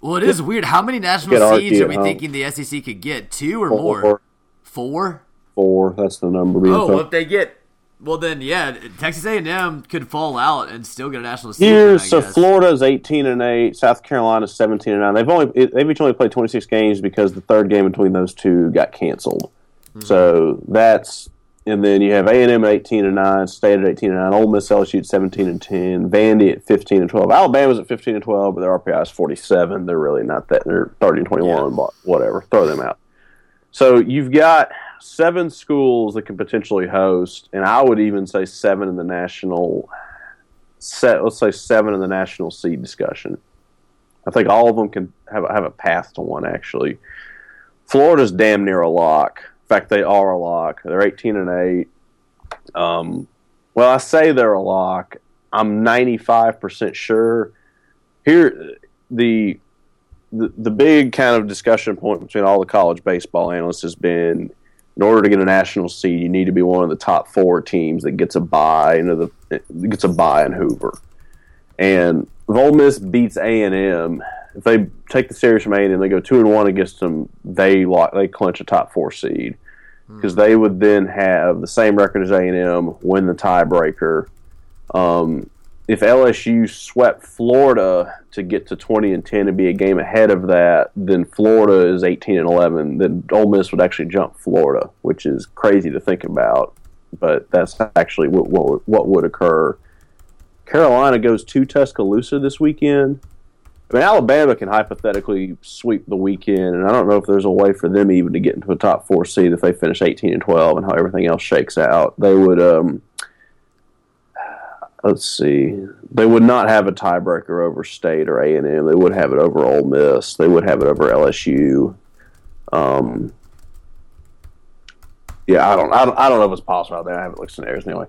Well, it is weird. How many national seeds are we thinking the SEC could get? Two or Four. more? Four. Four, that's the number. Oh, well, if they get, well then yeah, Texas A and M could fall out and still get a national seed. Here's so. Florida's 18 and 8, South Carolina's 17 and 9. They've only they've each only played 26 games because the third game between those two got canceled. Mm-hmm. So that's and then you have A&M at 18 and 9, State at 18 and 9, Ole Miss LSU at 17 and 10, Vandy at 15 and 12. Alabama's at 15 and 12, but their RPI is 47. They're really not that. They're 30 and 21, but whatever. Throw them out. So you've got seven schools that can potentially host, and I would even say seven in the national set. Let's say seven in the national seed discussion. I think all of them can have have a path to one. Actually, Florida's damn near a lock. Fact, they are a lock. They're eighteen and eight. Um, well, I say they're a lock. I'm ninety five percent sure. Here, the the, the big kind of discussion point between all the college baseball analysts has been in order to get a national seed, you need to be one of the top four teams that gets a buy into the gets a buy in Hoover. And Ole Miss beats A and M, if they take the series from A and they go two and one against them. They lock, they clinch a top four seed. because they would then have the same record as A and M, win the tiebreaker. Um, if LSU swept Florida to get to twenty and ten and be a game ahead of that, then Florida is eighteen and eleven. Then Ole Miss would actually jump Florida, which is crazy to think about, but that's actually what what, what would occur. Carolina goes to Tuscaloosa this weekend. I mean, Alabama can hypothetically sweep the weekend, and I don't know if there's a way for them even to get into a top four seed if they finish 18 and 12 and how everything else shakes out. They would, um, let's see, they would not have a tiebreaker over State or A and M. They would have it over Ole Miss. They would have it over LSU. Um, yeah, I don't, I don't, I don't know if it's possible out there. I haven't looked scenarios anyway.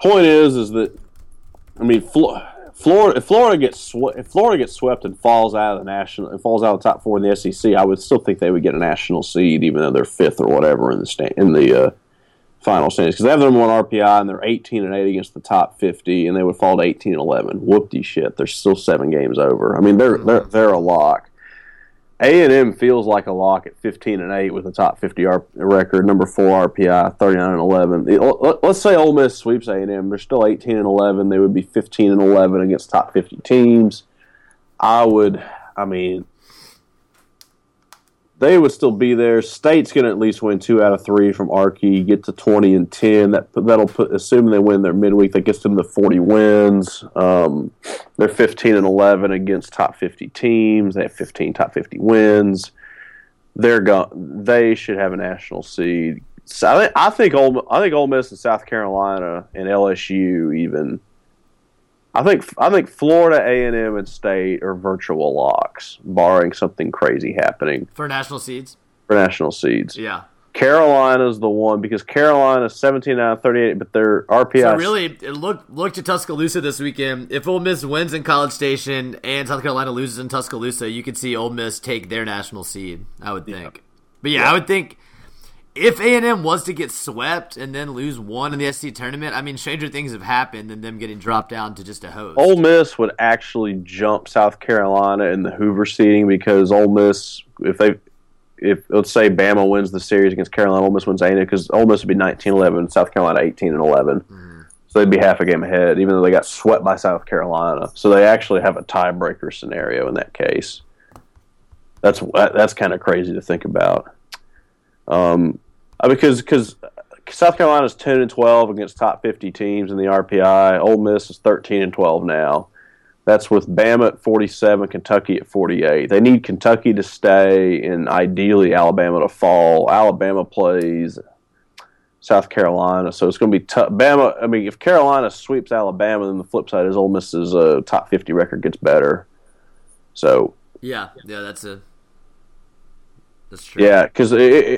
Point is, is that I mean, Florida. Florida, if Florida gets swe- if Florida gets swept and falls out of the national, and falls out of the top four in the SEC, I would still think they would get a national seed, even though they're fifth or whatever in the stand, in the uh, final standings, because they have the number one RPI and they're eighteen and eight against the top fifty, and they would fall to eighteen and eleven. Whoopty shit! They're still seven games over. I mean, they're they're they're a lock. A and M feels like a lock at fifteen and eight with a top fifty R- record, number four RPI, thirty nine and eleven. Let- Let's say Ole Miss sweeps A and M, they're still eighteen and eleven. They would be fifteen and eleven against top fifty teams. I would, I mean, they would still be there. State's going to at least win two out of three from Archie, get to twenty and ten. That that'll put, assuming they win their midweek, that gets them to forty wins. Um, they're fifteen and eleven against top fifty teams. They have fifteen top fifty wins. They're go- They should have a national seed. So I, think I think Ole, I think Ole Miss and South Carolina and LSU even. I think I think Florida A and M and State are virtual locks, barring something crazy happening for national seeds. for national seeds. Yeah. Carolina's the one because Carolina's 17 out of 38, but their RPI. So really, look look to Tuscaloosa this weekend. If Ole Miss wins in College Station and South Carolina loses in Tuscaloosa, you could see Ole Miss take their national seed. I would think. But yeah, I would think if A and M was to get swept and then lose one in the SC tournament, I mean, stranger things have happened than them getting dropped down to just a host. Ole Miss would actually jump South Carolina in the Hoover seeding because Ole Miss, if they, if let's say Bama wins the series against Carolina, Ole Miss wins A&M because Ole Miss would be 19-11, South Carolina 18 and 11, so they'd be half a game ahead, even though they got swept by South Carolina. So they actually have a tiebreaker scenario in that case. That's that's kind of crazy to think about. Um, uh, because because South Carolina's ten and twelve against top fifty teams in the RPI. Ole Miss is thirteen and twelve now. That's with Bama at forty seven, Kentucky at forty eight. They need Kentucky to stay, and ideally Alabama to fall. Alabama plays South Carolina, so it's going to be tough. Bama. I mean, if Carolina sweeps Alabama, then the flip side is Ole Miss's uh, top fifty record gets better. So yeah, yeah, that's a that's true. Yeah, because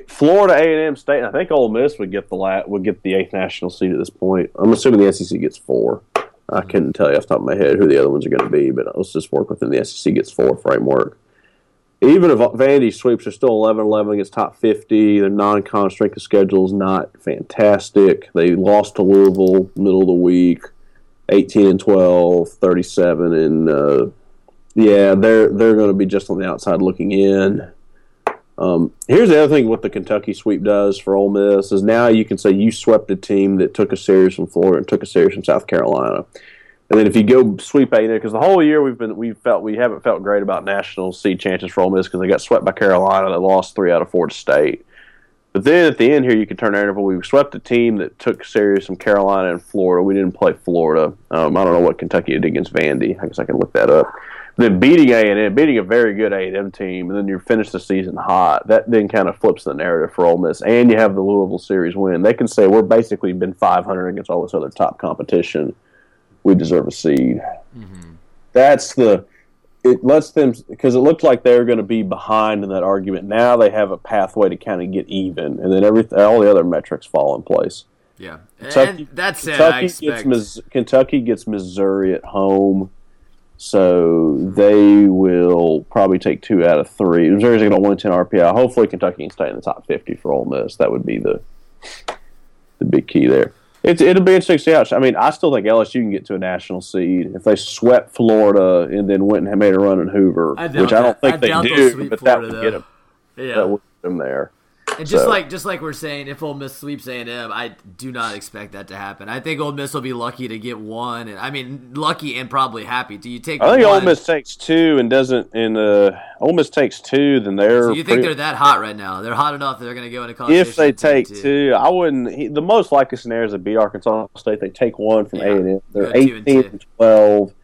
Florida A and M State, and I think Ole Miss would get the la- would get the eighth national seed at this point. I'm assuming the SEC gets four. I couldn't tell you off the top of my head who the other ones are going to be, but let's just work within the SEC gets four framework. Even if Vandy sweeps, they're still 11-11 against top 50. Their non-con strength of schedule is not fantastic. They lost to Louisville middle of the week, 18 and 12, 37 and uh, yeah, they're they're going to be just on the outside looking in. Um, here's the other thing: what the Kentucky sweep does for Ole Miss is now you can say you swept a team that took a series from Florida and took a series from South Carolina, and then if you go sweep eight, because the whole year we've been we felt we haven't felt great about national seed chances for Ole Miss because they got swept by Carolina, they lost three out of four to State. But then at the end here, you can turn narrative. We swept a team that took series from Carolina and Florida. We didn't play Florida. Um, I don't know what Kentucky did against Vandy. I guess I can look that up then beating A and M, beating a very good A and M team, and then you finish the season hot. That then kind of flips the narrative for Ole Miss, and you have the Louisville series win. They can say we're basically been 500 against all this other top competition. We deserve a seed. Mm-hmm. That's the. It lets them because it looked like they were going to be behind in that argument. Now they have a pathway to kind of get even, and then every all the other metrics fall in place. Yeah, Kentucky, and that's it. Kentucky gets Kentucky gets Missouri at home, so they will probably take two out of three. Missouri's going to win ten RPI. Hopefully, Kentucky can stay in the top fifty for Ole Miss. That would be the the big key there. It's, it'll be interesting to see how. I mean, I still think LSU can get to a national seed if they swept Florida and then went and made a run in Hoover, I which I don't that. think I they do. But that Florida, would get them. yeah, That would get them there. And just So- like just like we're saying, if Ole Miss sweeps A and M, I do not expect that to happen. I think Ole Miss will be lucky to get one, and I mean lucky and probably happy. Do you take? I think one? Ole Miss takes two and doesn't. And uh, Ole Miss takes two, then they're. So you think pretty- they're that hot right now? They're hot enough that they're going to go into college. if they take two, I wouldn't. He, the most likely scenario is to beat Arkansas State. They take one from Yeah. A and M. They're two and eighteen two. and twelve.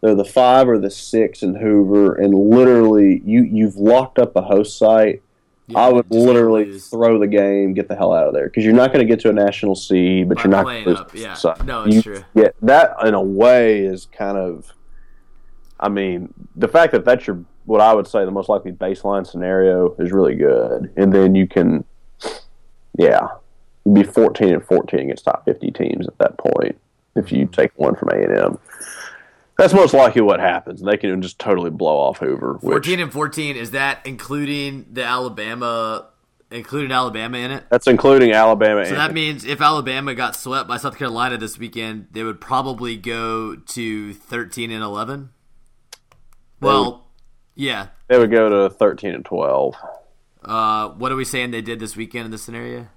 They're the five or the six in Hoover, and literally, you you've locked up a host site. Yeah, I would literally lose. throw the game, get the hell out of there, because you're not going to get to a national seed, but By you're not playing going to yeah. side. No, it's You- true. Yeah, that in a way is kind of. I mean, the fact that that's your what I would say the most likely baseline scenario is really good, and then you can, yeah, you'd be fourteen and fourteen against top fifty teams at that point if you mm-hmm. take one from A and M. That's most likely what happens. They can just totally blow off Hoover. Which, Fourteen and fourteen is that including the Alabama, including Alabama in it? that's including Alabama. So that means if Alabama got swept by South Carolina this weekend, they would probably go to thirteen and eleven. Well, yeah. they would go to thirteen and twelve. Uh, what are we saying they did this weekend in this scenario?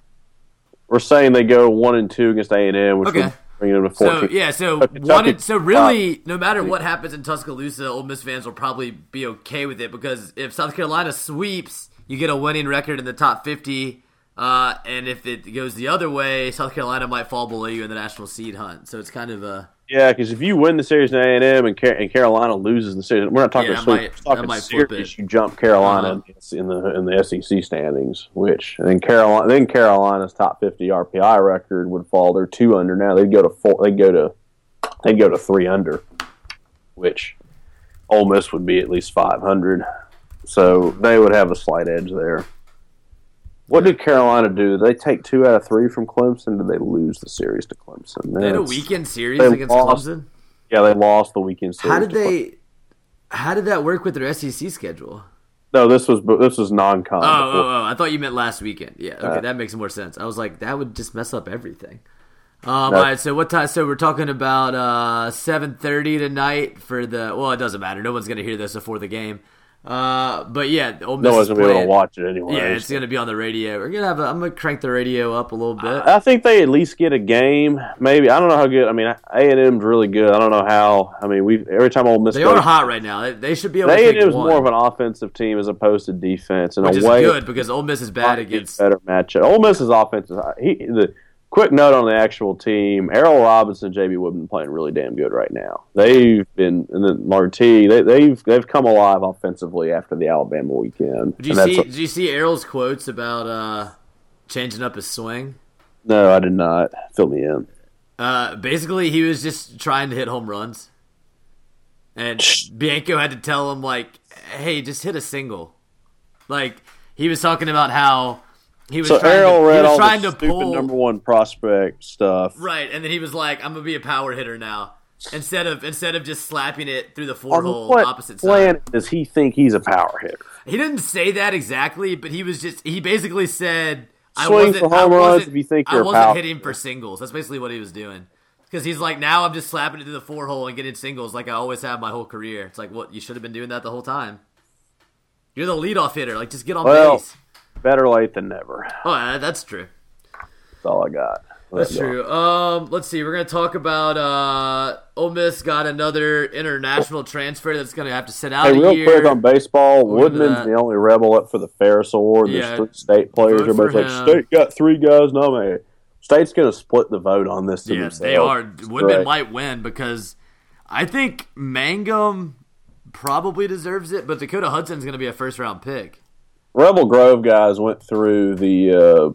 We're saying they go one and two against A and M, which Okay. would to So yeah, so one. So really, no matter what happens in Tuscaloosa, Ole Miss fans will probably be okay with it because if South Carolina sweeps, you get a winning record in the top fifty. Uh, and if it goes the other way, South Carolina might fall below you in the national seed hunt. So it's kind of a Yeah, because if you win the series in A and M and Car- and Carolina loses the series, we're not talking Yeah, sweep, might- talking series. You jump Carolina Uh-huh. in the in the SEC standings, which and then Carolina then Carolina's top fifty RPI record would fall. They're two under now. They'd go to four. They'd go to they'd go to three under, which Ole Miss would be at least five hundred. So they would have a slight edge there. What did Carolina do? Did they take two out of three from Clemson? Did they lose the series to Clemson? they had a weekend series against lost Clemson. Yeah, they lost the weekend series. How did to Clemson. they? How did that work with their SEC schedule? No, this was this was non-con. Oh, oh, oh! I thought you meant last weekend. Yeah, okay, that makes more sense. I was like, that would just mess up everything. Um, No. all right, so what time? So we're talking about uh, seven thirty tonight for the. Well, it doesn't matter. No one's gonna hear this before the game. Uh, but yeah, Ole Miss No one's gonna be able to watch it anyway. Yeah, it's gonna be on the radio. We're gonna have. A, I'm gonna crank the radio up a little bit. I think they at least get a game. Maybe I don't know how good. I mean, A and M's really good. I don't know how. I mean, we every time Ole Miss they goes, are hot right now. They, they should be able A and M's more of an offensive team as opposed to defense. In which a is way, good because Ole Miss is bad might be a against. better matchup. Ole Miss's offense is he, the quick note on the actual team. Errol Robinson, JB Woodman playing really damn good right now. They've been and then Marti. They, they've they've come alive offensively after the Alabama weekend. Did you see? a- did you see Errol's quotes about uh, changing up his swing? no, I did not. Fill me in. Uh, basically, he was just trying to hit home runs, and Bianco had to tell him like, "Hey, just hit a single." Like he was talking about how he was So trying Errol to, read all trying the to stupid pull number one prospect stuff. right, and then he was like, "I'm gonna be a power hitter now." Instead of instead of just slapping it through the four On hole what opposite side, does he think he's a power hitter? he didn't say that exactly, but he was just he basically said, "I Swing wasn't, for home I runs wasn't, if you think you're a wasn't hitting for singles." That's basically what he was doing. Because he's like, now I'm just slapping it through the four hole and getting singles like I always have my whole career. It's like, what? You should have been doing that the whole time. You're the leadoff hitter. Like, just get on Well, base. Better late than never. Oh, yeah, that's true. That's all I got. That's true. Um, let's see. We're gonna talk about uh, Ole Miss got another international transfer that's gonna have to sit out Hey, real year. quick on baseball, We'll Woodman's the only rebel up for the Ferriss Award. Yeah. There's three state players. Vote for Everybody's like, him. state got three guys nominated. State's going to split the vote on this to yeah, themselves. they are. Woodman might win because I think Mangum probably deserves it, but Dakota Hudson's gonna be a first round pick. Rebel Grove guys went through the. Uh,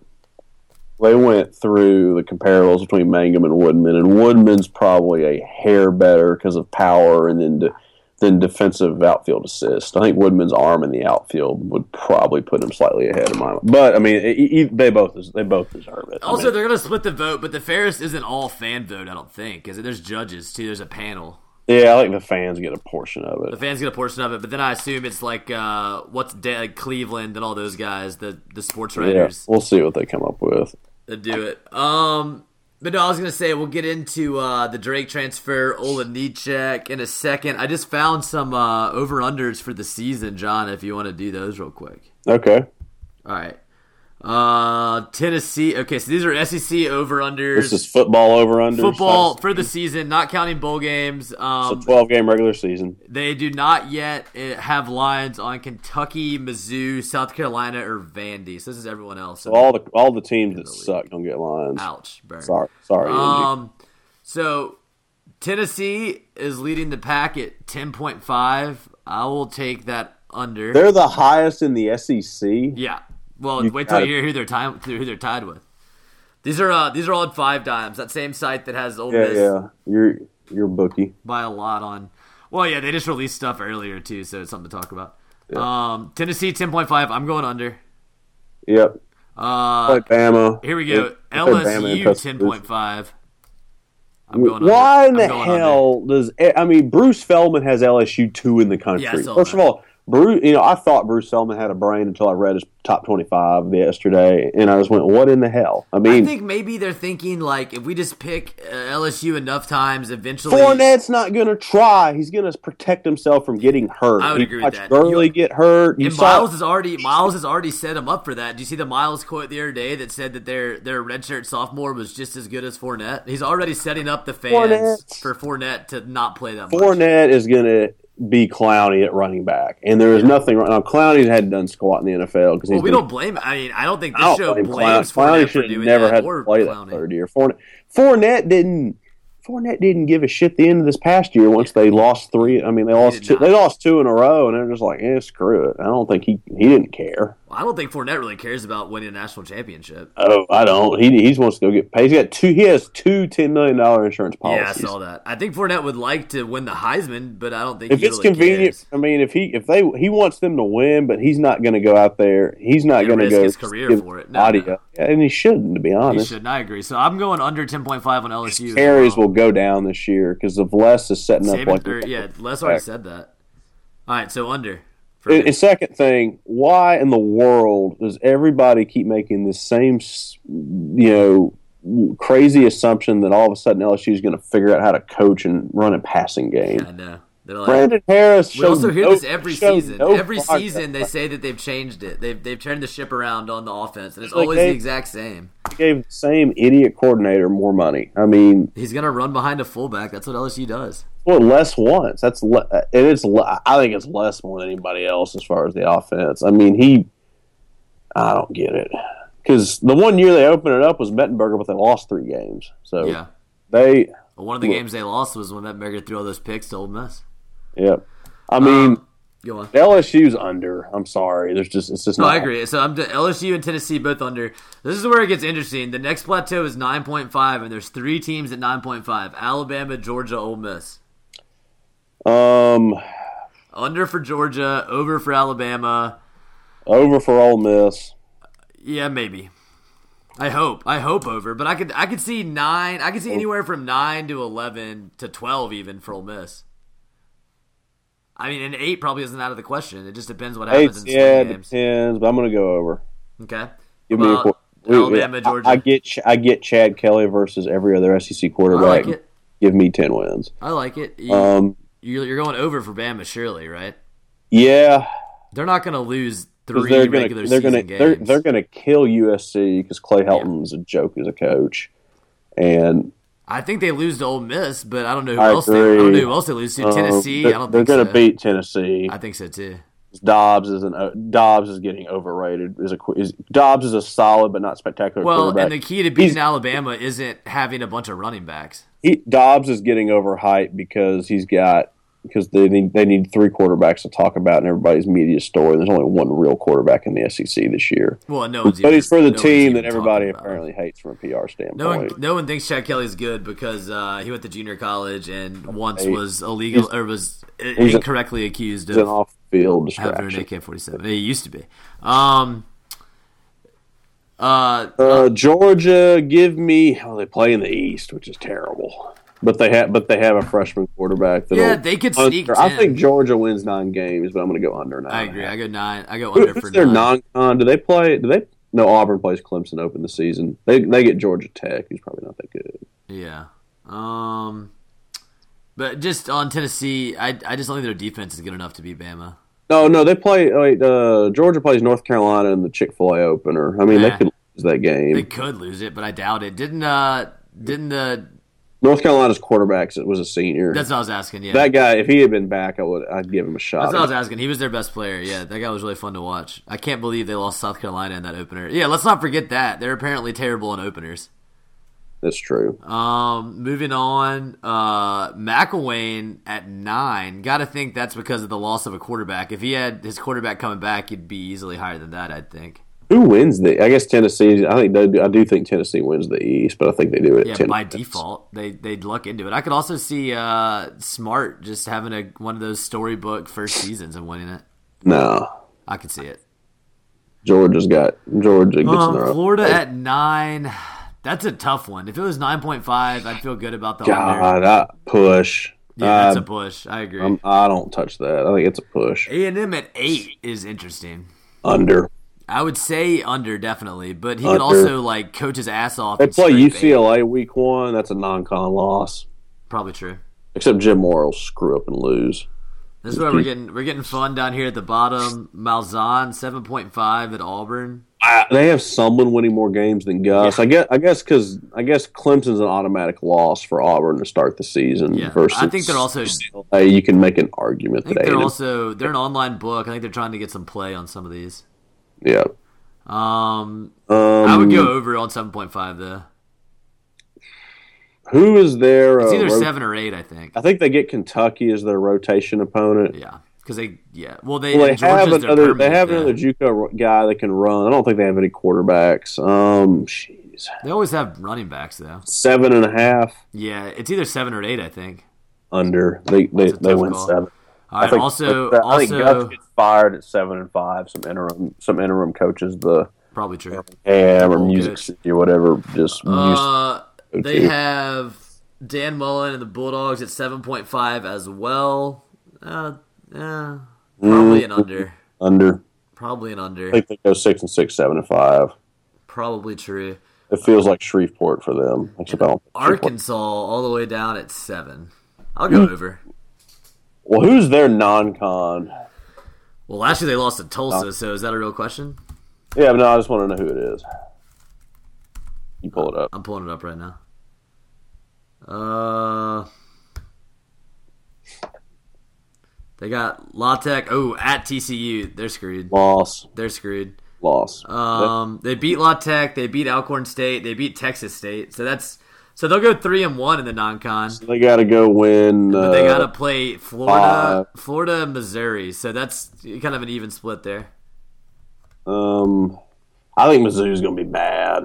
they went through the comparables between Mangum and Woodman, and Woodman's probably a hair better because of power and then de- than defensive outfield assist. I think Woodman's arm in the outfield would probably put him slightly ahead of mine. But I mean, they both they both deserve it. I Also, mean, they're gonna split the vote, but the Ferriss isn't all fan vote. I don't think because there's judges too. There's a panel. Yeah, I like the fans get a portion of it. The fans get a portion of it, but then I assume it's like uh, what's de- like Cleveland and all those guys, the the sports Yeah, writers we'll see what they come up with. that do it. Um, but no, I was gonna say we'll get into uh, the Drake transfer, Olejniczak in a second. I just found some uh, over unders for the season, John. If you want to do those real quick. Okay. All right. Uh, Tennessee. Okay, so these are SEC over unders. This is football over under. football for the season, not counting bowl games. Um, So 12 game regular season. they do not yet uh, have lines on Kentucky, Mizzou, South Carolina, or Vandy. So this is everyone else. So all the all the teams that suck don't get lines. Ouch. Burn. Sorry, sorry. Angie. Um, so Tennessee is leading the pack at ten point five. I will take that under. They're the highest in the SEC. yeah. Well, You wait till you hear who they're time who they're tied with. These are uh, these are all at five dimes. That same site that has Ole Yeah, Miss yeah. You're you're bookie. by a lot on. Well, yeah, they just released stuff earlier too, so it's something to talk about. Um, Tennessee ten point five. I'm going under. Yep. Uh, Bama. here we go. Play LSU ten point five. I'm going under. Why in the going under. hell does I mean Bruce Feldman has LSU two in the country? Yeah, First that. of all, Bruce, you know, I thought Bruce Feldman had a brain until I read his top twenty five yesterday, and I just went, "What in the hell?" I mean, I think maybe they're thinking like if we just pick uh, LSU enough times, eventually. Fournette's not going to try. He's going to protect himself from getting hurt. I would He agree with that. Gurley get hurt. You And saw Miles has already Miles has already set him up for that. Do you see the Miles quote the other day that said that their their redshirt sophomore was just as good as Fournette? He's already setting up the fans Fournette. for Fournette to not play that much. Fournette is going to be Clowney at running back, and there is nothing wrong. Now Clowney hadn't done squat in the NFL because Well, we don't blame. I mean, I don't think this I show don't blame blames Clowney. Clowney Fournette for should have never had to play Clowney. that third year. Fournette, Fournette didn't. Fournette didn't give a shit the end of this past year once they lost three. I mean, they lost two, not. they lost two in a row, and they're just like, "Yeah, screw it." I don't think he he didn't care. Well, I don't think Fournette really cares about winning a national championship. Oh, I don't. He he wants to go get paid. He's got two. He has two ten million dollar insurance policies. Yeah, I saw that. I think Fournette would like to win the Heisman, but I don't think if he it's really convenient, cares. I mean, if he if they he wants them to win, but he's not going to go out there. He's not going to go his career for it. No, no. Yeah, and he shouldn't, to be honest, He shouldn't. I agree. So I'm going under 10.5 on LSU. as Carries well. will go down this year because of Les is setting up Saban, like. or, yeah, Les already said that. All right, so under. And, and second thing, why in the world does everybody keep making this same, you know, crazy assumption that all of a sudden LSU is going to figure out how to coach and run a passing game? I know. They're like, Brandon Harris. we also hear no- this every season. no every season they say that they've changed it. They've they've turned the ship around on the offense, and it's Like always they- the exact same. Gave the same idiot coordinator more money. I mean, He's gonna run behind a fullback. That's what LSU does. What Les wants. That's le- and it's. le- I think it's Les more than anybody else as far as the offense. I mean, he. I don't get it because the one year they opened it up was Mettenberger, but they lost three games. So Yeah. they. Well, one of the games they lost was when Mettenberger threw all those picks to Ole Miss. Yep. I mean, Um, Go on. LSU's under. I'm sorry. There's just it's just No, not. I agree. So I'm LSU and Tennessee both under. This is where it gets interesting. The next plateau is 9.5, and there's three teams at 9.5: Alabama, Georgia, Ole Miss. Um, Under for Georgia, over for Alabama. over for Ole Miss. Yeah, maybe. I hope. I hope over, but I could. I could see nine. I could see anywhere from nine to eleven to twelve, even for Ole Miss. I mean, an eight probably isn't out of the question. It just depends what happens Eight, in yeah, it games. depends, but I'm going to go over. Okay. Give me a Alabama, I- Georgia. I, get I get Chad Kelly versus every other SEC I quarterback. like it. Give me ten wins. I like it. You, Um, you're, you're going over for Bama, surely, right? yeah, They're not going to lose three they're regular going to they're season to games. they're, they're going to kill USC because Clay Helton's a joke as a coach, and I think they lose to Ole Miss, but I don't know who I else. They, I don't know who else they lose to. um, Tennessee. I don't think they're going to so. beat Tennessee. I think so too. Dobbs is an uh, Dobbs is getting overrated. Is a is, Dobbs is a solid but not spectacular Well, and the key to beating He's- Alabama isn't having a bunch of running backs. he, Dobbs is getting overhyped because he's got because they need they need three quarterbacks to talk about in everybody's media story. There's only one real quarterback in the SEC this year, Well, no one's. but he's for the no team that everybody talking about him. apparently hates from a PR standpoint. No one, no one thinks Chad Kelly's good because uh, he went to junior college and once was illegal he's- or was i- he's a- incorrectly accused He's an of off-field having an. AK-47. He used to be. Um. Uh. Uh, Georgia, give me. Oh, they play in the East, which is terrible. But they have, but they have a freshman quarterback. Yeah, they could sneak under- I think Georgia wins nine games, but I'm going to go under nine. I agree. I go nine. I go Who- under for their nine. non-con? Do they play? Do they? No, Auburn plays Clemson open the season. They they get Georgia Tech, who's probably not that good. Yeah. Um. But just on Tennessee, I I just don't think their defense is good enough to beat Bama. No, no, they play. Wait, uh, Georgia plays North Carolina in the Chick Fil A opener. I mean, they could lose that game. They could lose it, but I doubt it. Didn't uh didn't the North Carolina's quarterback was a senior. that's what I was asking, yeah. that guy, if he had been back, I would. I'd give him a shot. That's what I was asking. He was their best player. Yeah, that guy was really fun to watch. I can't believe they lost South Carolina in that opener. Yeah, let's not forget that. They're apparently terrible in openers. That's true. Um, moving on, uh, McElwain at nine. Got to think that's because of the loss of a quarterback. If he had his quarterback coming back, he'd be easily higher than that. I'd think. Who wins the? I guess Tennessee. I think they do, I do think Tennessee wins the East, but I think they do it. Yeah, 10 by default, they they'd luck into it. I could also see uh, Smart just having a one of those storybook first seasons and winning it. No, I could see it. Georgia's got Georgia Um, own. Florida at nine. That's a tough one. If it was nine point five, I'd feel good about the. God, I push. Yeah, that's Uh, a push. I agree. I'm, I don't touch that. I think it's a push A and M at eight is interesting. under. I would say under definitely, but he could Under. also like coach his ass off. They play. UCLA week one. That's a non-con loss. Probably true. Except Jim Mora will screw up and lose. This is where we're getting we're getting fun down here at the bottom. Malzahn seven point five at Auburn. I, they have someone winning more games than Gus. I guess. I guess because I guess Clemson's an automatic loss for Auburn to start the season. Yeah, versus I think they're also- UCLA. You can make an argument I think that they're also they're an online book. I think they're trying to get some play on some of these. Yeah. Um, Um, I would go over on seven point five though. Who is their? It's uh, either seven or eight, I think. I think they get Kentucky as their rotation opponent. Yeah, because they yeah. Well, they Well, they have another. They have guy. another JUCO guy that can run. I don't think they have any quarterbacks. Um, jeez, They always have running backs though. seven and a half Yeah, it's either seven or eight, I think. under. They they, they win call. seven. All right. also, I think Gus also gets fired at seven and five. Some interim, some interim coaches, the probably true. Ham or Music. City or whatever, just Uh, they to. have Dan Mullen and the Bulldogs at seven point five as well. Uh, uh, probably an under. under. Probably an under. I think they go six and six, seven and five. Probably true. It feels like Shreveport for them. Except I don't think Shreveport- Arkansas all the way down at seven. I'll go Hmm. over. Well, who's their non-con? Well, last year they lost to. Tulsa, so is that a real question? Yeah, but no, I just want to know who it is. You pull it up. I'm pulling it up right now. Uh, they got La Tech. Oh, at TCU, they're screwed. Loss, They're screwed. loss. Um, they beat La Tech. They beat Alcorn State. They beat Texas State. So that's so they'll go three and one in the non-con. they got to go win. But they uh, got to play Florida, Florida, Missouri. So that's kind of an even split there. Um, I think Mizzou's going to be bad.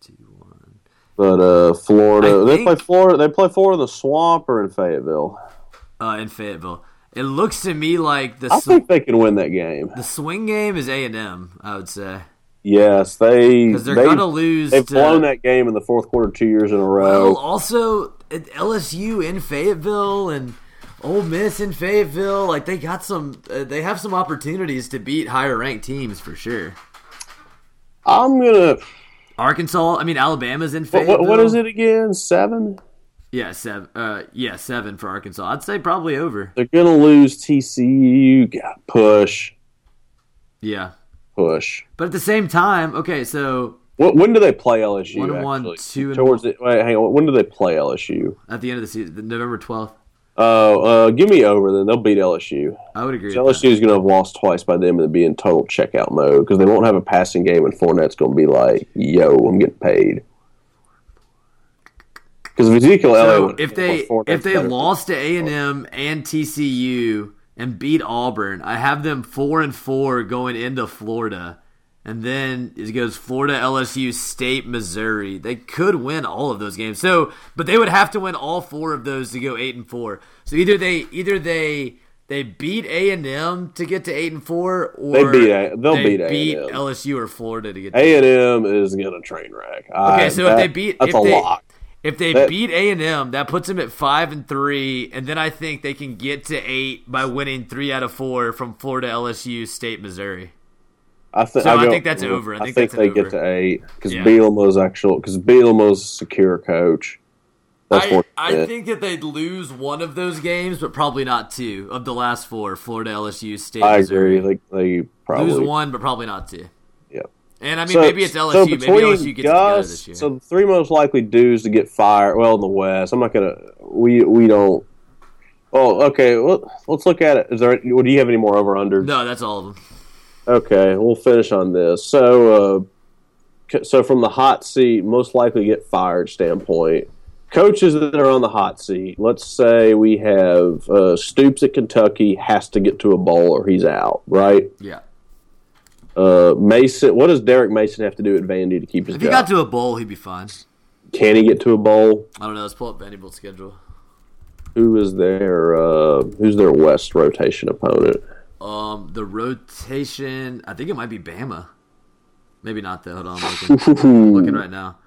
Two one. But uh, Florida, I they think- play Florida. They play Florida in the swamp or in Fayetteville. Uh, in Fayetteville, it looks to me like the I sw- think they can win that game. the swing game is A and M. I would say Yes, they because they're they, gonna lose. They've to, blown that game in the fourth quarter two years in a row. Well, also LSU in Fayetteville and Ole Miss in Fayetteville, like they got some. Uh, they have some opportunities to beat higher ranked teams for sure. I'm gonna. Arkansas, I mean Alabama's in Fayetteville. what, what is it again? Seven. Yeah, seven. Uh, yeah, seven for Arkansas. I'd say probably over. They're gonna lose TCU. Got push, Yeah, push. but at the same time, okay, so What, when do they play LSU? One one, actually? towards the, wait, hang on. When do they play LSU? at the end of the season, November twelfth, Oh, uh, give me over. Then they'll beat LSU. I would agree. So with that. LSU is going to have lost twice by them and be in total checkout mode because they won't have a passing game, and Fournette's going to be like, "Yo, I'm getting paid." Because if Ezekiel So Elliott, if they if they lost to A and M and TCU and beat Auburn, I have them four and four going into Florida, and then it goes Florida, LSU, State, Missouri. They could win all of those games. So, but they would have to win all four of those to go eight and four. So either they either they they beat A and M to get to eight and four, or They beat A- they'll they beat. LSU or Florida to get. To A and M is going to train wreck. Okay, so that- if they beat, that's if a they, lock. If they That- beat A and M, that puts them at five and three, and then I think they can get to eight by winning three out of four from Florida, LSU, State, Missouri. I, th- So I go- think that's mm, over. I I think think, they over. get to eight because Yeah. Bielema's actual because Bielema's a secure coach. I. I think that they'd lose one of those games, but probably not two of the last four. Florida, LSU, State, I Missouri. agree. Like they probably lose one, but probably not two. And I mean, So- maybe it's LSU. so maybe LSU gets it together this year. So the three most likely dudes to get fired. Well, in the West, I'm not gonna. We we don't. Oh, okay. Well, let's look at it. Is there? Do you have any more over under? no, that's all of them. Okay, we'll finish on this. So, uh, so from the hot seat, most likely get fired standpoint, coaches that are on the hot seat. Let's say we have uh, Stoops at Kentucky has to get to a bowl or he's out, right? Yeah. Uh, Mason, what does Derek Mason have to do at Vandy to keep his If he job? got to a bowl, he'd be fine. Can he get to a bowl? I don't know. Let's pull up Vanderbilt's schedule. Who is their uh, who's their West rotation opponent? Um, the rotation. I think it might be Bama. Maybe not though. Hold on, I'm looking, they looking right now.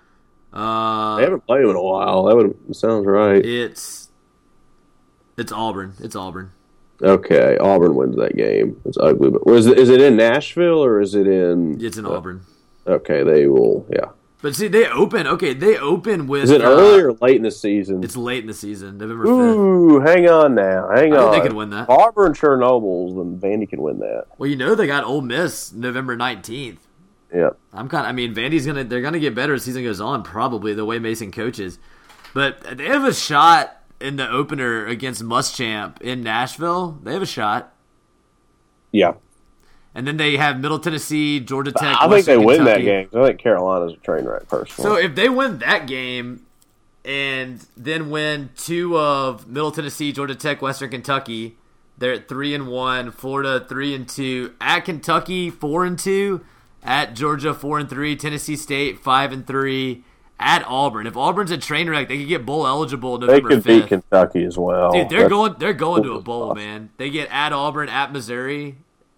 Uh, they haven't played him in a while. That would sounds right. it's it's Auburn. It's Auburn. Okay, Auburn wins that game. It's ugly, but was it, is it in Nashville or is it in? It's in uh, Auburn. Okay, they will. Yeah. But see, they open. Okay, they open with. Is it uh, early or late in the season? It's late in the season, November fifth. Ooh, hang on now. Hang I think on. they could win that. Auburn Chernobyl's, then Vandy can win that. Well, you know they got Ole Miss November nineteenth. Yeah. I'm kind. of I mean, Vandy's gonna. They're gonna get better as season goes on. Probably the way Mason coaches, but they have a shot in the opener against Muschamp in Nashville. They have a shot, Yeah. and then they have Middle Tennessee, Georgia Tech. I think they win that game. I think Carolina's a train wreck, personally. So if they win that game, and then win two of Middle Tennessee, Georgia Tech, Western Kentucky, they're at three and one. Florida three and two. At Kentucky four and two. At Georgia four and three. Tennessee State five and three. At Auburn, if Auburn's a train wreck, they could get bowl eligible they November could beat. Kentucky as well. Dude, they're That's- going. They're going to a bowl, tough. man. They get at Auburn, at Missouri.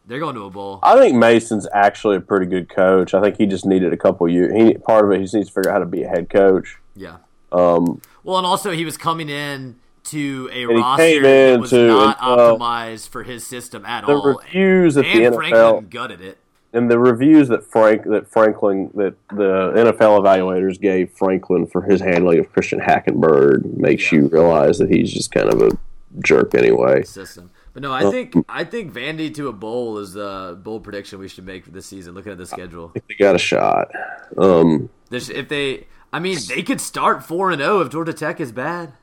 They're going to a bowl. I think Mason's actually a pretty good coach. I think he just needed a couple years. He part of it, he just needs to figure out how to be a head coach. Yeah. Um, Well, and also he was coming in to a roster that was into- not and, uh, optimized for his system at the all. reviews that the NFL Franklin gutted it. And the reviews that Frank that Franklin that the NFL evaluators gave Franklin for his handling of Christian Hackenberg makes Yeah. you realize that he's just kind of a jerk anyway. System, but no, I think I think Vandy to a bowl is a bold prediction we should make for this season. Looking at the schedule, They got a shot. Um, if they, I mean, they could start four and zero if Georgia Tech is bad.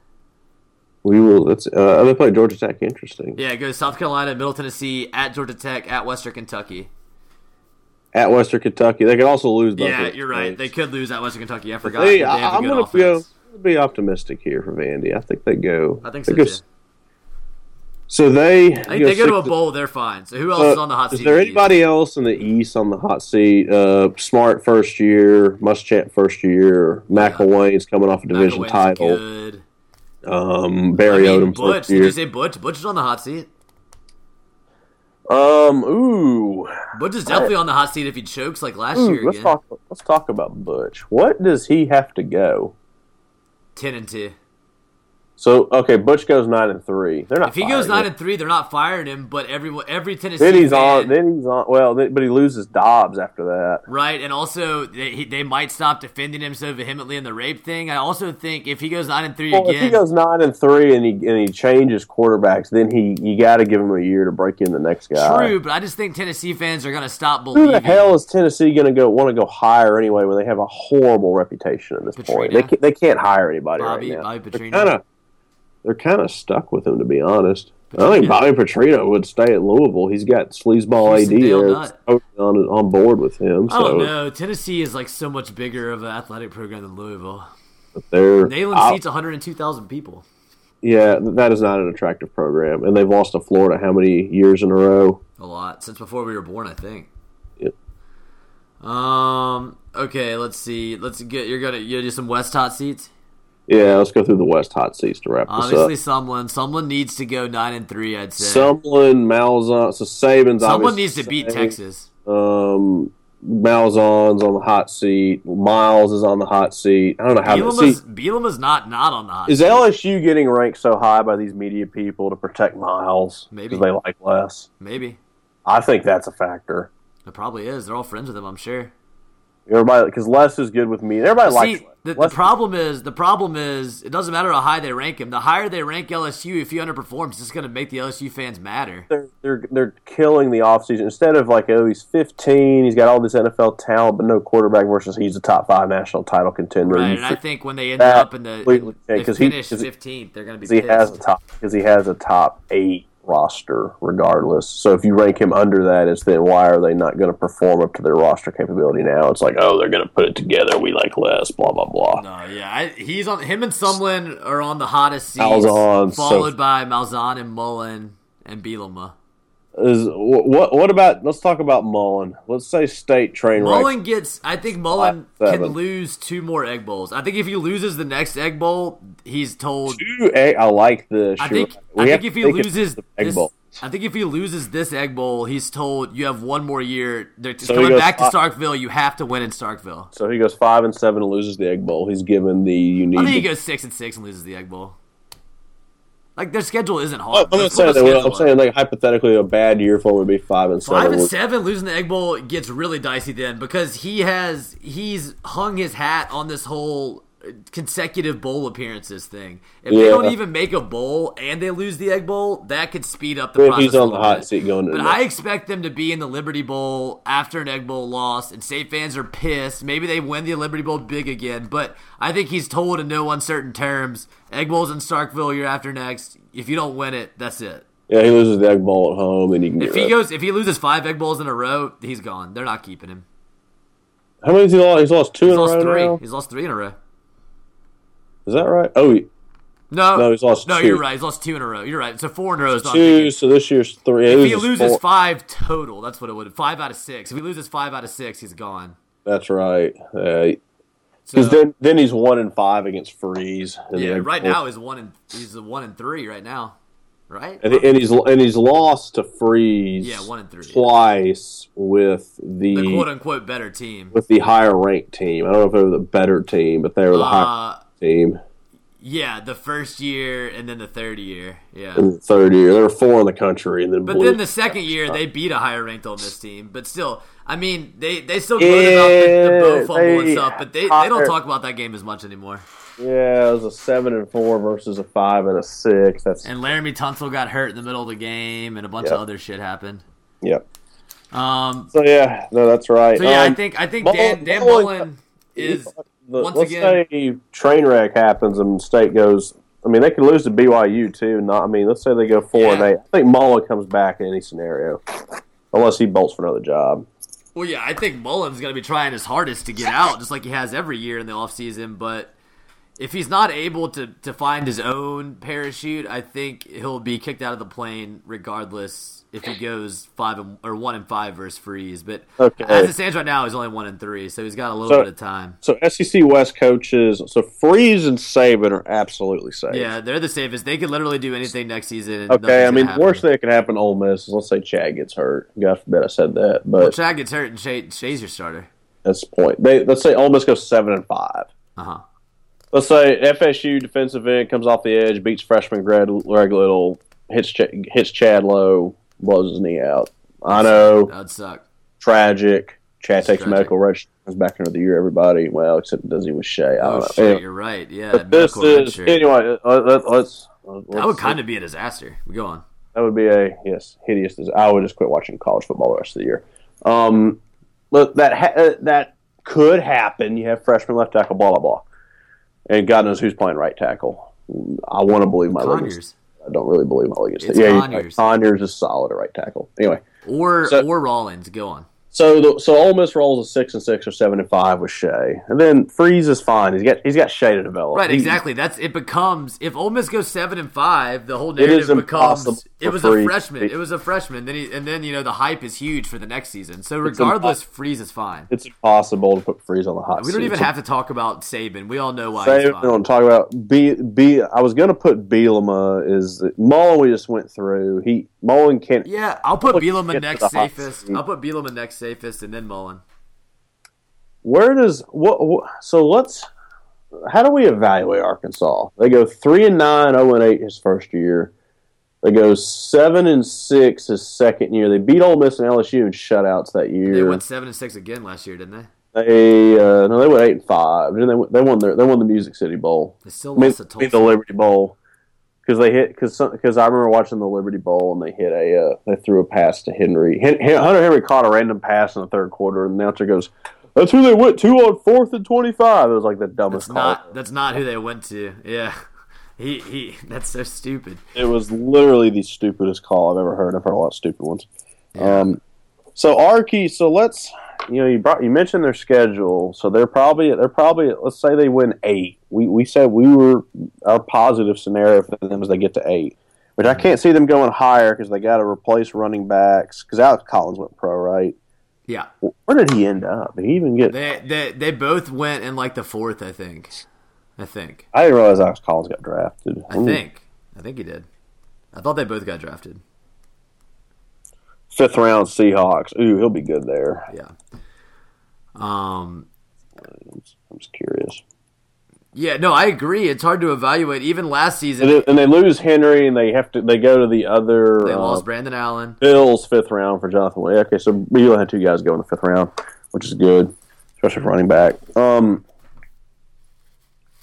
we will. Let's. Uh, they play Georgia Tech. Interesting. Yeah, it goes South Carolina, Middle Tennessee, at Georgia Tech, at Western Kentucky. At Western Kentucky, they could also lose. both Yeah, you're right. games. They could lose at Western Kentucky. I forgot. They, that they have a I, am going to go be optimistic here for Vandy. I think they go. I think so go So they. I think they go to a bowl. They're fine. So who else is on the hot seat? Is there in the East? anybody else in the East on the hot seat? Uh, Smart first year, Muschamp first year, McElwain's coming off a division McElwain's title. Good. Um, I Barry mean, Odom's Butch. first Did year. you say Butch? Butch is on the hot seat. Um, ooh, Butch is definitely on the hot seat if he chokes like last Ooh, year let's again. talk. Let's talk about Butch. What does he have to go? Ten and two. So okay, Butch goes nine and three. They're not. If he goes nine him. and three, they're not firing him. But every every Tennessee then he's fan, on. Then he's on. Well, but he loses Dobbs after that. right? And also they, he- they might stop defending him so vehemently in the rape thing. I also think if he goes nine and three Well, if he goes nine and three and he and he changes quarterbacks, then he you got to give him a year to break in the next guy. true. But I just think Tennessee fans are going to stop believing. Who the hell is Tennessee going to go want to go hire anyway when they have a horrible reputation at this point? They can't, they can't hire anybody Bobby- right now. Bobby Petrino? They're kind of stuck with him to be honest. I think Bobby Petrino would stay at Louisville. He's got sleazeball He's AD there totally on on board with him. I don't know. Tennessee is like so much bigger of an athletic program than Louisville. they're Neyland I- seats 102,000 people. yeah, that is not an attractive program, and they've lost to Florida how many years in a row? A lot since before we were born, I think. Yep. Um. Okay. Let's see. Let's get. You're gonna. You do some West hot seats. Yeah, let's go through the West hot seats to wrap Obviously, this someone. Someone needs to go nine and three. I'd up. say. Sumlin, Malzahn, so Saban's Someone needs to beat staying. Texas. Um, Malzahn's on the hot seat. Miles is on the hot seat. I don't know how to see. Bielema's, Bielema's not not on the hot. Seat. Is seat. LSU getting ranked so high by these media people to protect Miles? Maybe. they like Les. Maybe. I think that's a factor. It probably is. They're all friends with him. I'm sure. Everybody, because Les is good with me. Everybody See, likes Les. The, the problem is the problem is it doesn't matter how high they rank him. The higher they rank LSU, if he underperforms, it's just going to make the LSU fans madder. they're they're they're killing the offseason. Instead of like, oh, he's 15, he's got all this NFL talent, but no quarterback versus he's a top five national title contender. Right, You and I think when they end up in the because they changed, 'cause he- finish 'cause he- fifteenth, they're going to be because he has a top because he has a top eight roster regardless. So if you rank him under that, it's then why are they not going to perform up to their roster capability now? It's like, oh, they're going to put it together. We like Les. Blah blah blah. No, yeah, I, he's on. Him and Sumlin are on the hottest seats, Malzahn, so- followed by Malzahn and Mullen and Bielema. Is what what about? Let's talk about Mullen. Let's say state train wreck. Mullen gets. I think Mullen Five, can lose two more egg bowls. I think if he loses the next egg bowl, he's told. Two egg, I like this. I think. I think if he loses egg this, bowl. I think if he loses this egg bowl, he's told you have one more year. They're So coming back to Starkville. You have to win in Starkville. So he goes five and seven and loses the egg bowl. He's given the you need. I think he goes six and six and loses the egg bowl. Like their schedule isn't Oh, hard. I'm not saying that. I'm saying like hypothetically a bad year for him would be five and seven. Five and seven losing the egg bowl gets really dicey then because he has he's hung his hat on this whole consecutive bowl appearances thing. If they don't even make a bowl and they lose the egg bowl, that could speed up the process. he's on the hot bit. seat going But I next- expect them to be in the Liberty Bowl after an egg bowl loss, and state fans are pissed. Maybe they win the Liberty Bowl big again, but I think he's told in no uncertain terms: egg bowls in Starkville year after next. If you don't win it, that's it. Yeah, he loses the egg bowl at home, and he can get. If he goes, if he loses five egg bowls in a row, he's gone. They're not keeping him. How many has he lost? He's lost two He's in a lost row three. now. He's lost three in a row. Is that right? Oh, he, No, No, he's lost No, two. you're right. He's lost two in a row. You're right. So four in a row is not two. So this year's three. If he loses four. five total, that's what it would. Five out of six. If he loses five out of six, he's gone. That's right. Uh, Because So, then then he's one and five against Freeze. yeah, right now he's one and he's a one and three right now, right? And, and he's and he's lost to Freeze. Yeah, one and three. twice with the, the quote unquote better team. with the higher ranked team. I don't know if they were the better team, but they were the higher Uh, team yeah, the first year and then the third year. Yeah. in the third year. There were four in the country, and then But then the second year they beat a higher ranked Ole Miss team. But still, I mean, they they still gloat about the, the Yeah, bow fumble and stuff, but they, they don't talk about that game as much anymore. yeah, it was a seven and four versus a five and a six. That's And Laremy Tunsil got hurt in the middle of the game, and a bunch Yep. of other shit happened. yep. Um, So yeah, no, that's right. so yeah, I Um, think I think Dan Dan Mullen- Mullen is the- once let's again- say train wreck happens and state goes. I mean, they could lose to BYU too. Not, I mean, let's say they go four and eight. I think Mullen comes back in any scenario, unless he bolts for another job. well, yeah. I think Mullen's going to be trying his hardest to get out, just like he has every year in the offseason. But if he's not able to to find his own parachute, I think he'll be kicked out of the plane regardless if he goes five and, or one and five versus Freeze. But Okay. as it stands right now, he's only one and three, so he's got a little So- bit of time. So SEC West coaches, so Freeze and Saban are absolutely safe. Yeah, they're the safest. They could literally do anything next season. Okay, I mean, worst thing that could happen to Ole Miss is let's say Chad gets hurt. God forbid I said that, Well, but Chad gets hurt and Shea, Shea's your starter. that's the point. They let's say Ole Miss goes seven and five. Uh huh. Let's say FSU defensive end comes off the edge, beats freshman Greg, Greg Little, hits Ch- hits Chad low, blows his knee out. I know, That'd suck. tragic. Chad takes tragic. medical red comes back into the year. Everybody, well, except does he with Shea. I Oh don't know. shit, Anyway, you're right. Yeah, but this is shirt. anyway. uh, Let, let's, let's that would kind of be a disaster. We go on. That would be a yes hideous. dis- I would just quit watching college football the rest of the year. Um, but that ha- uh, that could happen. You have freshman left tackle, blah blah blah, and God knows who's playing right tackle. I want to believe my. Conyers I don't really believe my league. It's yeah. Conyers. Conyers is solid at right tackle. Anyway, or So- or Rollins. Go on. so the, so Ole Miss rolls a six and six or seven and five with Shea, and then Freeze is fine. He's got he's got Shea to develop. Right, He- exactly. That's it. Becomes if Ole Miss goes seven and five, the whole narrative becomes impossible it was a freshman. It was a freshman. Then he, and then you know the hype is huge for the next season. So regardless, Freeze is fine. It's impossible to put Freeze on the hot. We don't seat. even have to talk about Saban. We all know why he's we don't talk about B. B. I was going to put Bielema. Is Mullen? We just went through. He Mullen can't. Yeah, I'll put Bielema next safest. I'll put Bielema next safest, and then Mullen. Where does what, what? So let's. How do we evaluate Arkansas? They go three and nine, zero and eight his first year. They go seven and six his second year. They beat Ole Miss and LSU in shutouts that year. They went seven and six again last year, didn't they? They uh, no, they went eight and five. Then they won- they won their they won the Music City Bowl. They still lost I mean, the Liberty Bowl because they hit because because I remember watching the Liberty Bowl and they hit a uh, they threw a pass to Henry. Hen- Hen- Hunter Henry caught a random pass in the third quarter, and the announcer goes, "That's who they went to on fourth and 25. It was like the dumbest That's not. That's not who they went to. Yeah. He he. That's so stupid. It was literally the stupidest call I've ever heard. I've heard a lot of stupid ones. Um, so Arky, so let's you know you brought you mentioned their schedule, so they're probably they're probably let's say they win eight. We we said we were our positive scenario for them is they get to eight, which I can't see them going higher because they got to replace running backs because Alex Collins went pro, right? Yeah. Where did he end up? Did he even get? They they they both went in like the fourth. I think. I think. I didn't realize Alex Collins got drafted. I think. I think he did. I thought they both got drafted. fifth round Seahawks. Ooh, he'll be good there. Yeah. Um. I'm just curious. Yeah. No, I agree. It's hard to evaluate. Even last season, And, they- and they lose Henry, and they have to. They go to the other. they uh, lost Brandon Allen. Bills fifth round for Jonathan Williams. Okay, so we only had two guys go in the fifth round, which is good, especially for running back. Um,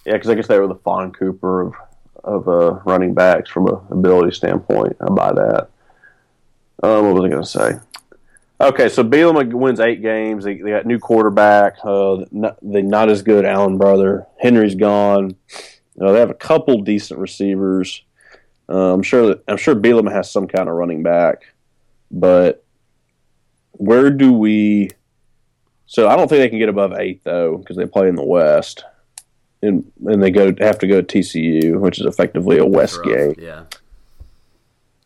yeah, because I guess they were the Fawn Cooper of of uh, running backs from a ability standpoint. I buy that. Um, what was I going to say? Okay, so Bielema wins eight games. They, they got new quarterback. Uh, not, the not as good Allen brother. Henry's gone. Uh, they have a couple decent receivers. Uh, I'm sure that I'm sure Bielema has some kind of running back, but where do we? So I don't think they can get above eight though because they play in the West, and and they go have to go to TCU, which is effectively a West game. Yeah.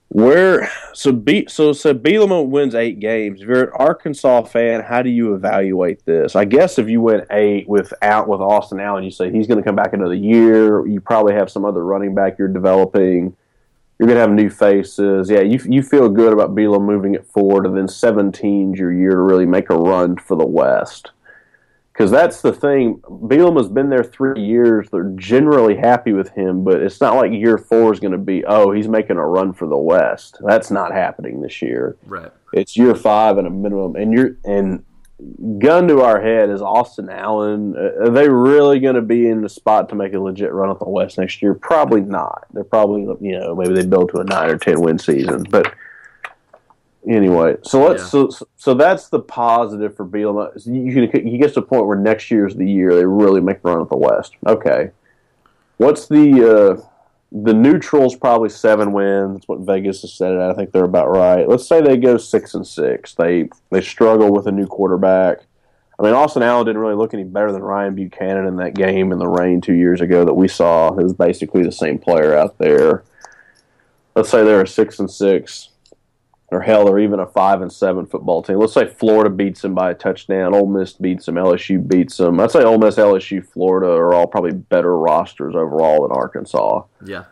Where so B so so Bielema wins eight games. If you're an Arkansas fan, how do you evaluate this? I guess if you went eight without with Austin Allen, you say he's going to come back another year. You probably have some other running back you're developing. You're going to have new faces. Yeah, you you feel good about Bielema moving it forward, and then 17's your year to really make a run for the West. Because that's the thing. Bielema's been there three years. They're generally happy with him, but it's not like year four is going to be, oh, he's making a run for the West. That's not happening this year. Right. It's year five and a minimum. And you're and gun to our head is Austin Allen. Uh, Are they really going to be in the spot to make a legit run at the West next year? Probably not. They're probably you know maybe they build to a nine or ten win season, but. Anyway, so let's Yeah. so so that's the positive for Bielema. You can he gets to a point where next year's the year they really make a run at the West. Okay, what's the uh, the neutrals? Probably seven wins. That's what Vegas has said it. I think they're about right. Let's say they go six and six. They they struggle with a new quarterback. I mean, Austin Allen didn't really look any better than Ryan Buchanan in that game in the rain two years ago that we saw. It was basically the same player out there. Let's say they're a six and six or hell, or even a five and seven football team. Let's say Florida beats them by a touchdown. Ole Miss beats them. LSU beats them. I'd say Ole Miss, LSU, Florida are all probably better rosters overall than Arkansas. Yeah.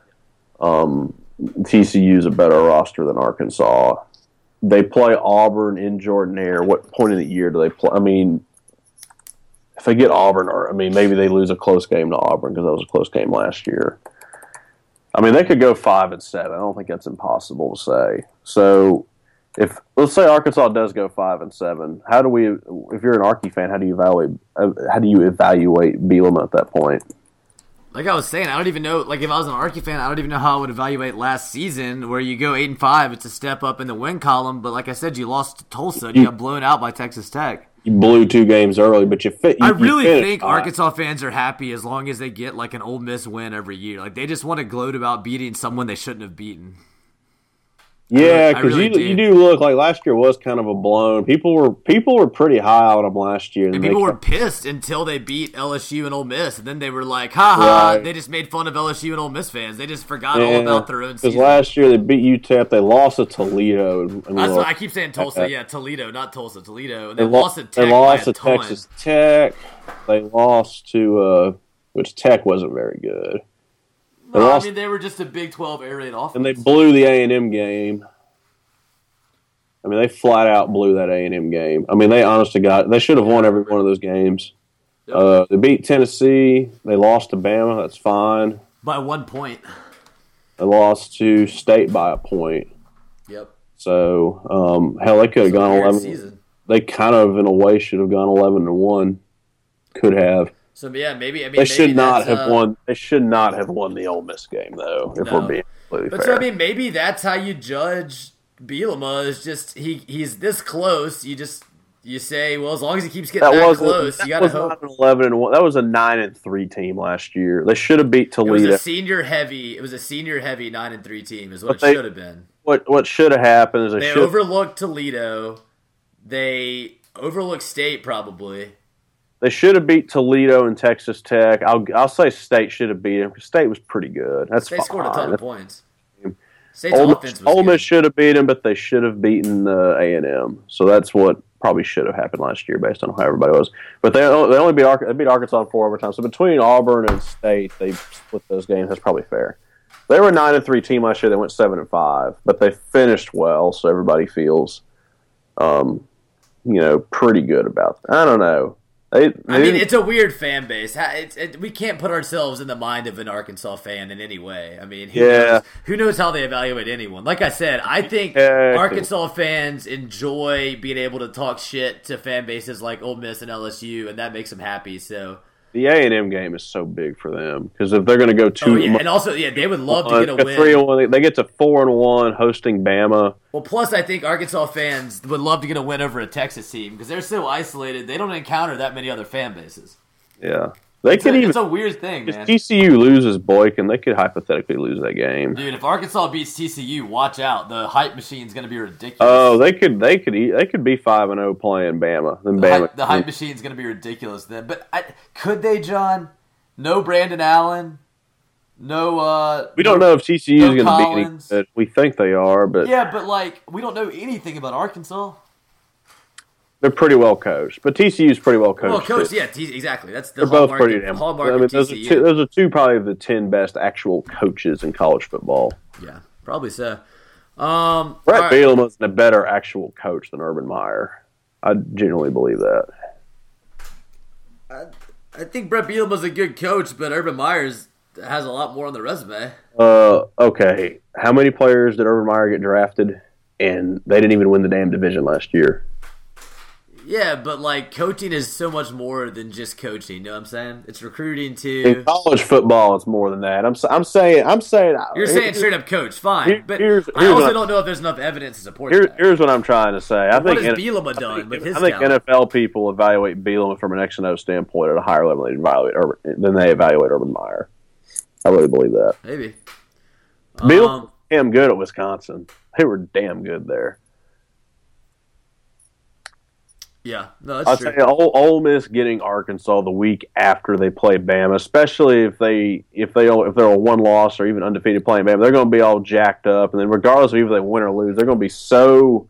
Um, TCU is a better roster than Arkansas. They play Auburn in Jordan-Hare. What point in the year do they play? I mean, if they get Auburn, or I mean, maybe they lose a close game to Auburn because that was a close game last year. I mean, they could go five and seven. I don't think that's impossible to say. So, if let's say Arkansas does go five and seven, how do we? If you're an Arky fan, how do you evaluate? uh, How do you evaluate Bielema at that point? Like I was saying, I don't even know. Like if I was an Arky fan, I don't even know how I would evaluate last season, where you go eight and five. It's a step up in the win column, but like I said, you lost to Tulsa and you got blown out by Texas Tech. You blew two games early, but you fit. You, I really think. Arkansas fans are happy as long as they get like an Ole Miss win every year. Like they just want to gloat about beating someone they shouldn't have beaten. Yeah, because really you, you do look like last year was kind of a blown. People were people were pretty high on them last year. And people were pissed until they beat LSU and Ole Miss, and then they were like, "Ha ha!" Right. They just made fun of LSU and Ole Miss fans. They just forgot all about their own Because last year they beat UTEP, they lost to Toledo. And, and That's I keep saying Tulsa. Yeah, Toledo, not Tulsa. Toledo. And they, they, lost to Tech they lost to ton. Texas Tech. They lost to uh, which Tech wasn't very good, They No, lost- I mean they were just a Big Twelve air raid offense. and they blew the A and M game. I mean, they flat out blew that A and M game. I mean, they honest to God, they should have won every one of those games. Yep. Uh, they beat Tennessee. They lost to Bama. That's fine. by one point. They lost to State by a point. Yep. So um, hell, they could have gone eleven. season. They kind of, in a way, should have gone eleven to one. could have. So yeah, maybe I mean They should not have uh, won. They should not have won the Ole Miss game, though. If No. we're being completely But fair. so I mean, maybe that's how you judge Bielema. Is just he he's this close. You just you say, well, as long as he keeps getting that that, was close, that you gotta was hope. an eleven and one. That was a nine and three team last year. They should have beat Toledo. It was a senior heavy. It was a senior heavy nine and three team. Is what But it they- should have been. what what should have happened is they, They overlooked Toledo. They overlooked State probably. They should have beat Toledo and Texas Tech. I'll I'll say State should have beat them because State was pretty good. That's They fine. scored a ton of points. State's Ole, offense was Ole Miss should have beat them, but they should have beaten uh, A and M. So that's what probably should have happened last year, based on how everybody was. But they they only beat they beat Arkansas in four overtime. So between Auburn and State, they split those games. That's probably fair. They were a nine and three team last year. They went seven and five, but they finished well. So everybody feels, um, you know, pretty good about. That. I don't know. They, they I mean, it's a weird fan base. It's, it, we can't put ourselves in the mind of an Arkansas fan in any way. I mean, who, Yeah. knows, who knows how they evaluate anyone? Like I said, I think Yeah. Arkansas fans enjoy being able to talk shit to fan bases like Ole Miss and LSU, and that makes them happy. So, the A and M game is so big for them because if they're going to go two oh yeah, and also yeah, they would love to Uh, get a win. three and one. They get to four and one hosting Bama. Well, plus I think Arkansas fans would love to get a win over a Texas team because they're so isolated. They don't encounter that many other fan bases. Yeah, they It's a, could even it's a weird thing, if man. TCU loses Boykin, they could hypothetically lose that game. Dude, if Arkansas beats TCU, watch out. The hype machine's going to be ridiculous. Oh, they could they could eat, they could be five and zero playing Bama. Then the, Bama. hype, the hype machine's going to be ridiculous then. But I, could they, John? No Brandon Allen. No. uh we don't know if TCU no is going to be any. We think they are, but Yeah, but like we don't know anything about Arkansas. They're pretty well coached. But TCU's pretty well coached. Well, coach, too. yeah, T- exactly. That's the They're both pretty of, damn. hallmark I mean, of those are two. Those are two probably the ten best actual coaches in college football. yeah, probably so. Um, Bret right. Bielema is a better actual coach than Urban Meyer. I genuinely believe that. I think Bret Bielema's a good coach, but Urban Myers has a lot more on the resume. Uh, okay. How many players did Urban Meyer get drafted? And they didn't even win the damn division last year. Yeah, but like coaching is so much more than just coaching. You know what I'm saying? It's recruiting In too. college football, it's more than that. I'm, I'm saying, I'm saying, You're saying straight up coach, fine, Here- but here's- I also don't know if there's enough evidence to support Here, that. here's what I'm trying to say. I what think has Bielema done I with think, his I think talent? NFL people evaluate Bielema from an X and O standpoint at a higher level than they evaluate Urban, than they evaluate Urban Meyer. I really believe that. Maybe. Bielema Um, damn good at Wisconsin. They were damn good there. Yeah, no, that's I'll true. tell you, Ole, Ole Miss getting Arkansas the week after they play Bama, especially if they if they if they're a one loss or even undefeated playing Bama, they're going to be all jacked up, and then regardless of if they win or lose, they're going to be so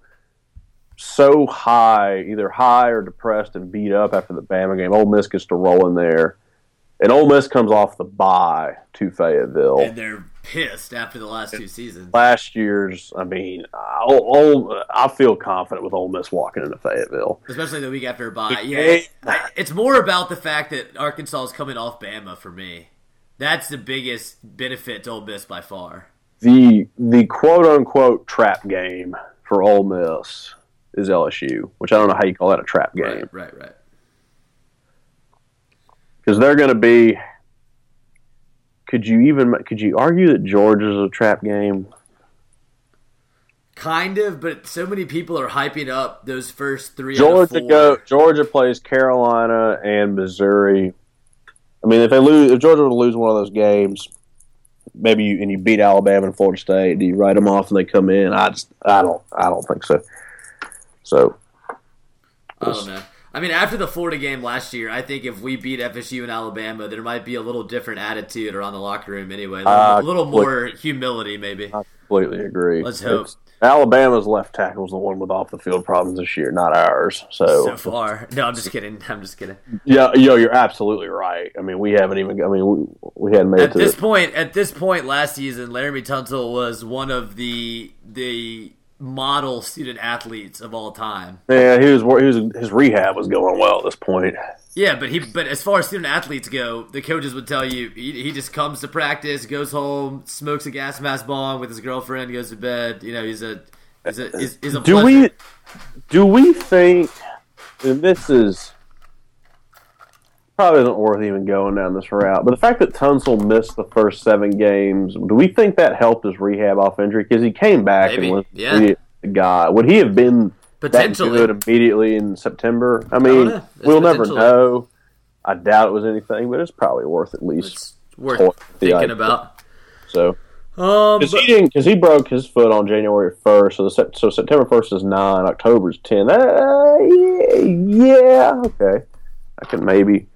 so high, either high or depressed and beat up after the Bama game. Ole Miss gets to roll in there, and Ole Miss comes off the bye to Fayetteville and they're pissed after the last two seasons. last year's. I mean, I, I feel confident with Ole Miss walking into Fayetteville. Especially the week after a bye. Yeah, it's more about the fact that Arkansas is coming off Bama for me. That's the biggest benefit to Ole Miss by far. the the quote unquote trap game for Ole Miss is LSU, which I don't know how you call that a trap game Right, right, right. because they're going to be. Could you even could you argue that Georgia's a trap game? Kind of, but so many people are hyping up those first three. Georgia go Georgia plays Carolina and Missouri. I mean, if they lose, if Georgia were to lose one of those games, maybe you and you beat Alabama and Florida State, do you write them off and they come in? I just I don't I don't think so. So I don't know. I mean, after the Florida game last year, I think if we beat FSU and Alabama, there might be a little different attitude around the locker room anyway. A little, Uh, a little more humility, maybe. I completely agree. Let's hope. It's- Alabama's left tackle is the one with off the field problems this year, not ours. So, So far, no, I'm just kidding. I'm just kidding. yeah, yo, you're absolutely right. I mean, we haven't even. I mean, we, we hadn't made it At to this the, point, at this point last season, Laremy Tunsil was one of the the model student athletes of all time. Yeah, he was. He was. His rehab was going well at this point. Yeah, but he but as far as student athletes go, the coaches would tell you he, he just comes to practice, goes home, smokes a gas mask bong with his girlfriend, goes to bed. You know, he's a he's a he's, he's a Do pleasure. we? Do we think? And this is probably isn't worth even going down this route. But the fact that Tunsil missed the first seven games, do we think that helped his rehab off injury? Because he came back Maybe, and was yeah. guy. Would he have been that Potentially. good immediately in September? I mean. It's we'll never know. I doubt it was anything, but it's probably worth at least. It's worth toying with the thinking idea. about. So Um, because he didn't because he broke his foot on January first, so the, so September first is nine, October's ten. Uh, yeah, yeah, okay, I can maybe,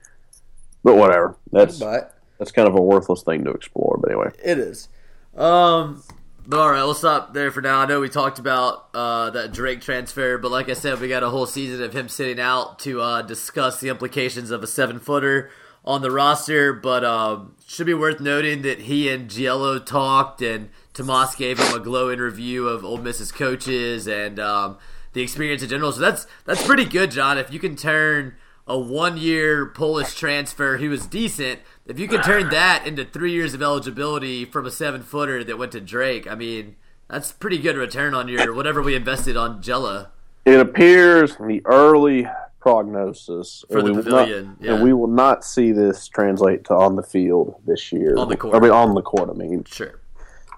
but whatever. That's but that's kind of a worthless thing to explore. But anyway, It is. Um, but all right, we'll stop there for now. I know we talked about uh, that Drake transfer, but like I said, we got a whole season of him sitting out to uh, discuss the implications of a seven footer on the roster. But um, should be worth noting that he and Gielo talked, and Tomas gave him a glowing review of Ole Miss's coaches and um, the experience in general. So that's that's pretty good, John. If you can turn a one year Polish transfer He was decent, if you can turn that into three years of eligibility from a seven footer that went to Drake, I mean, that's pretty good return on your whatever we invested on Gielo. it appears in the early prognosis For and the we will pavilion, not, yeah. and we will not see this translate to on the field this year. On the court. I mean, on the court. I mean, Sure.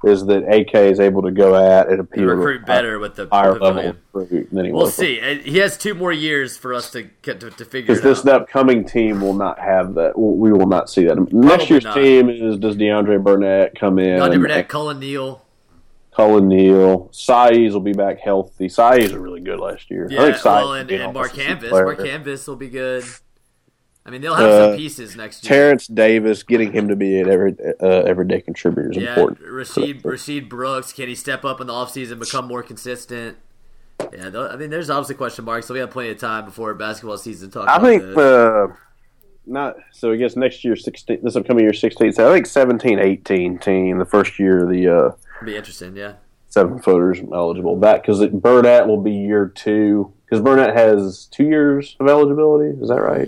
Is that AK is able to go at it appears recruit better with the higher level recruit than he We'll see. Uh, He has two more years for us to get to, to figure Because this out. upcoming team will not have that. We will not see that. Next year's not. team is does DeAndre Burnett come in? Andre Burnett, Cullen Neal. Cullen Neal, Saiz will be back healthy. Saiz was really good last year. I Yeah, think Saiz well, and, and Marcanvis. player. Mark Canvas will be good. I mean, they'll have Uh, some pieces next year. Terence Davis, getting him to be an every uh, everyday contributor is Yeah, important. Rasheed Rasheed Brooks, can he step up in the offseason, become more consistent? Yeah, I mean, there's obviously question marks, so we have plenty of time before basketball season to talk I about think uh, not so. I guess next year, sixteen. This upcoming year, sixteen. So I think 17, 18 team. The first year, of the uh, be interesting, yeah. seven footers eligible. That because Burnett will be year two. Because Burnett has two years of eligibility. Is that right?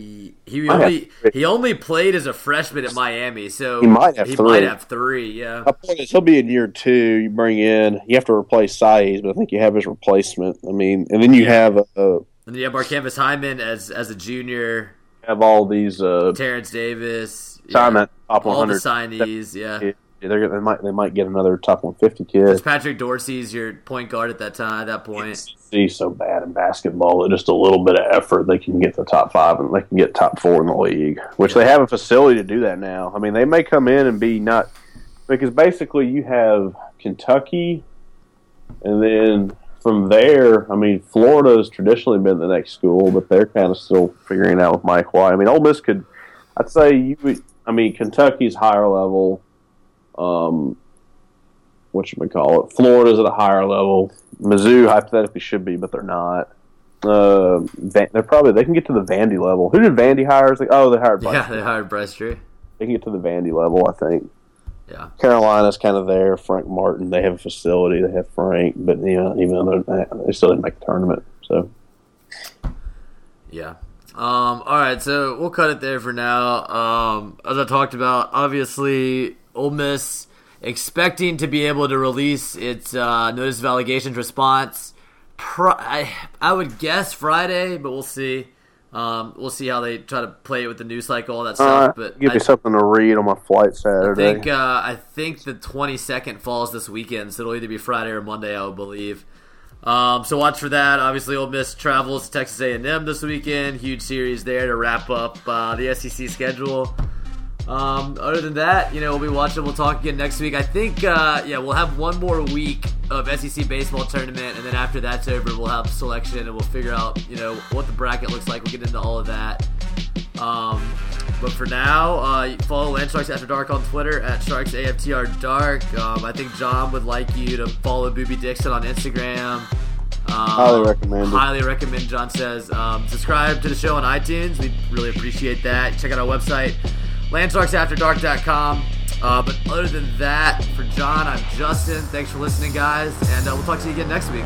He, only he only played as a freshman at Miami, so He might have he three. might have three. Yeah, My point is, he'll be in year two. You bring in, you have to replace Saiz, but I think you have his replacement. I mean, and then you have uh, and then you have Marcanvis Hymon as as a junior, have all these uh, Terence Davis, yeah, all the 100. signees. Yeah, They're they might they might get another top 150 kid. Patrick Dorsey's your point guard at that time. At that point, He's so bad in basketball that just a little bit of effort they can get the top five and they can get top four in the league, which they have a facility to do that now. I mean, they may come in and be not because basically you have Kentucky, and then from there, I mean, Florida's traditionally been the next school, but they're kind of still figuring out with Mike White. I mean, Ole Miss could, I'd say you would. I mean, Kentucky's higher level. Um, what should we call it? Florida's at a higher level. Mizzou hypothetically should be, but they're not. Uh, Van, they're probably they can get to the Vandy level. Who did Vandy hire? Like, oh, they hired. Bryce. yeah, they hired Bryce Drew. They can get to the Vandy level, I think. Yeah. Carolina's kind of there. Frank Martin, they have a facility. They have Frank, but you know, even though they're, they still didn't make the tournament. So Yeah. Um, all right, so we'll cut it there for now. Um, as I talked about, obviously, Ole Miss expecting to be able to release its uh, notice of allegations response. Pro- I, I would guess Friday, but we'll see. Um, we'll see how they try to play it with the news cycle, all that stuff. uh, but give I, me something to read on my flight I Saturday. think uh, I think the 22nd falls this weekend, so it'll either be Friday or Monday, I would believe. Um, so watch for that. Obviously, Ole Miss travels to Texas A&M this weekend. Huge series there to wrap up uh, the SEC schedule. Um, other than that, you know, we'll be watching. We'll talk again next week. I think, uh, yeah, we'll have one more week of SEC baseball tournament, and then after that's over, we'll have selection and we'll figure out, you know, what the bracket looks like. We'll get into all of that. Um, but for now, uh, follow Landsharks After Dark on Twitter at Sharks AFTR Dark. Um, I think John would like you to follow Boobie Dixon on Instagram. Um, Highly recommend. Highly recommend. John says um, subscribe to the show on iTunes. We really appreciate that. Check out our website, landsharksafterdark.com. Uh, but other than that, for John, I'm Justin. Thanks for listening, guys, and uh, we'll talk to you again next week.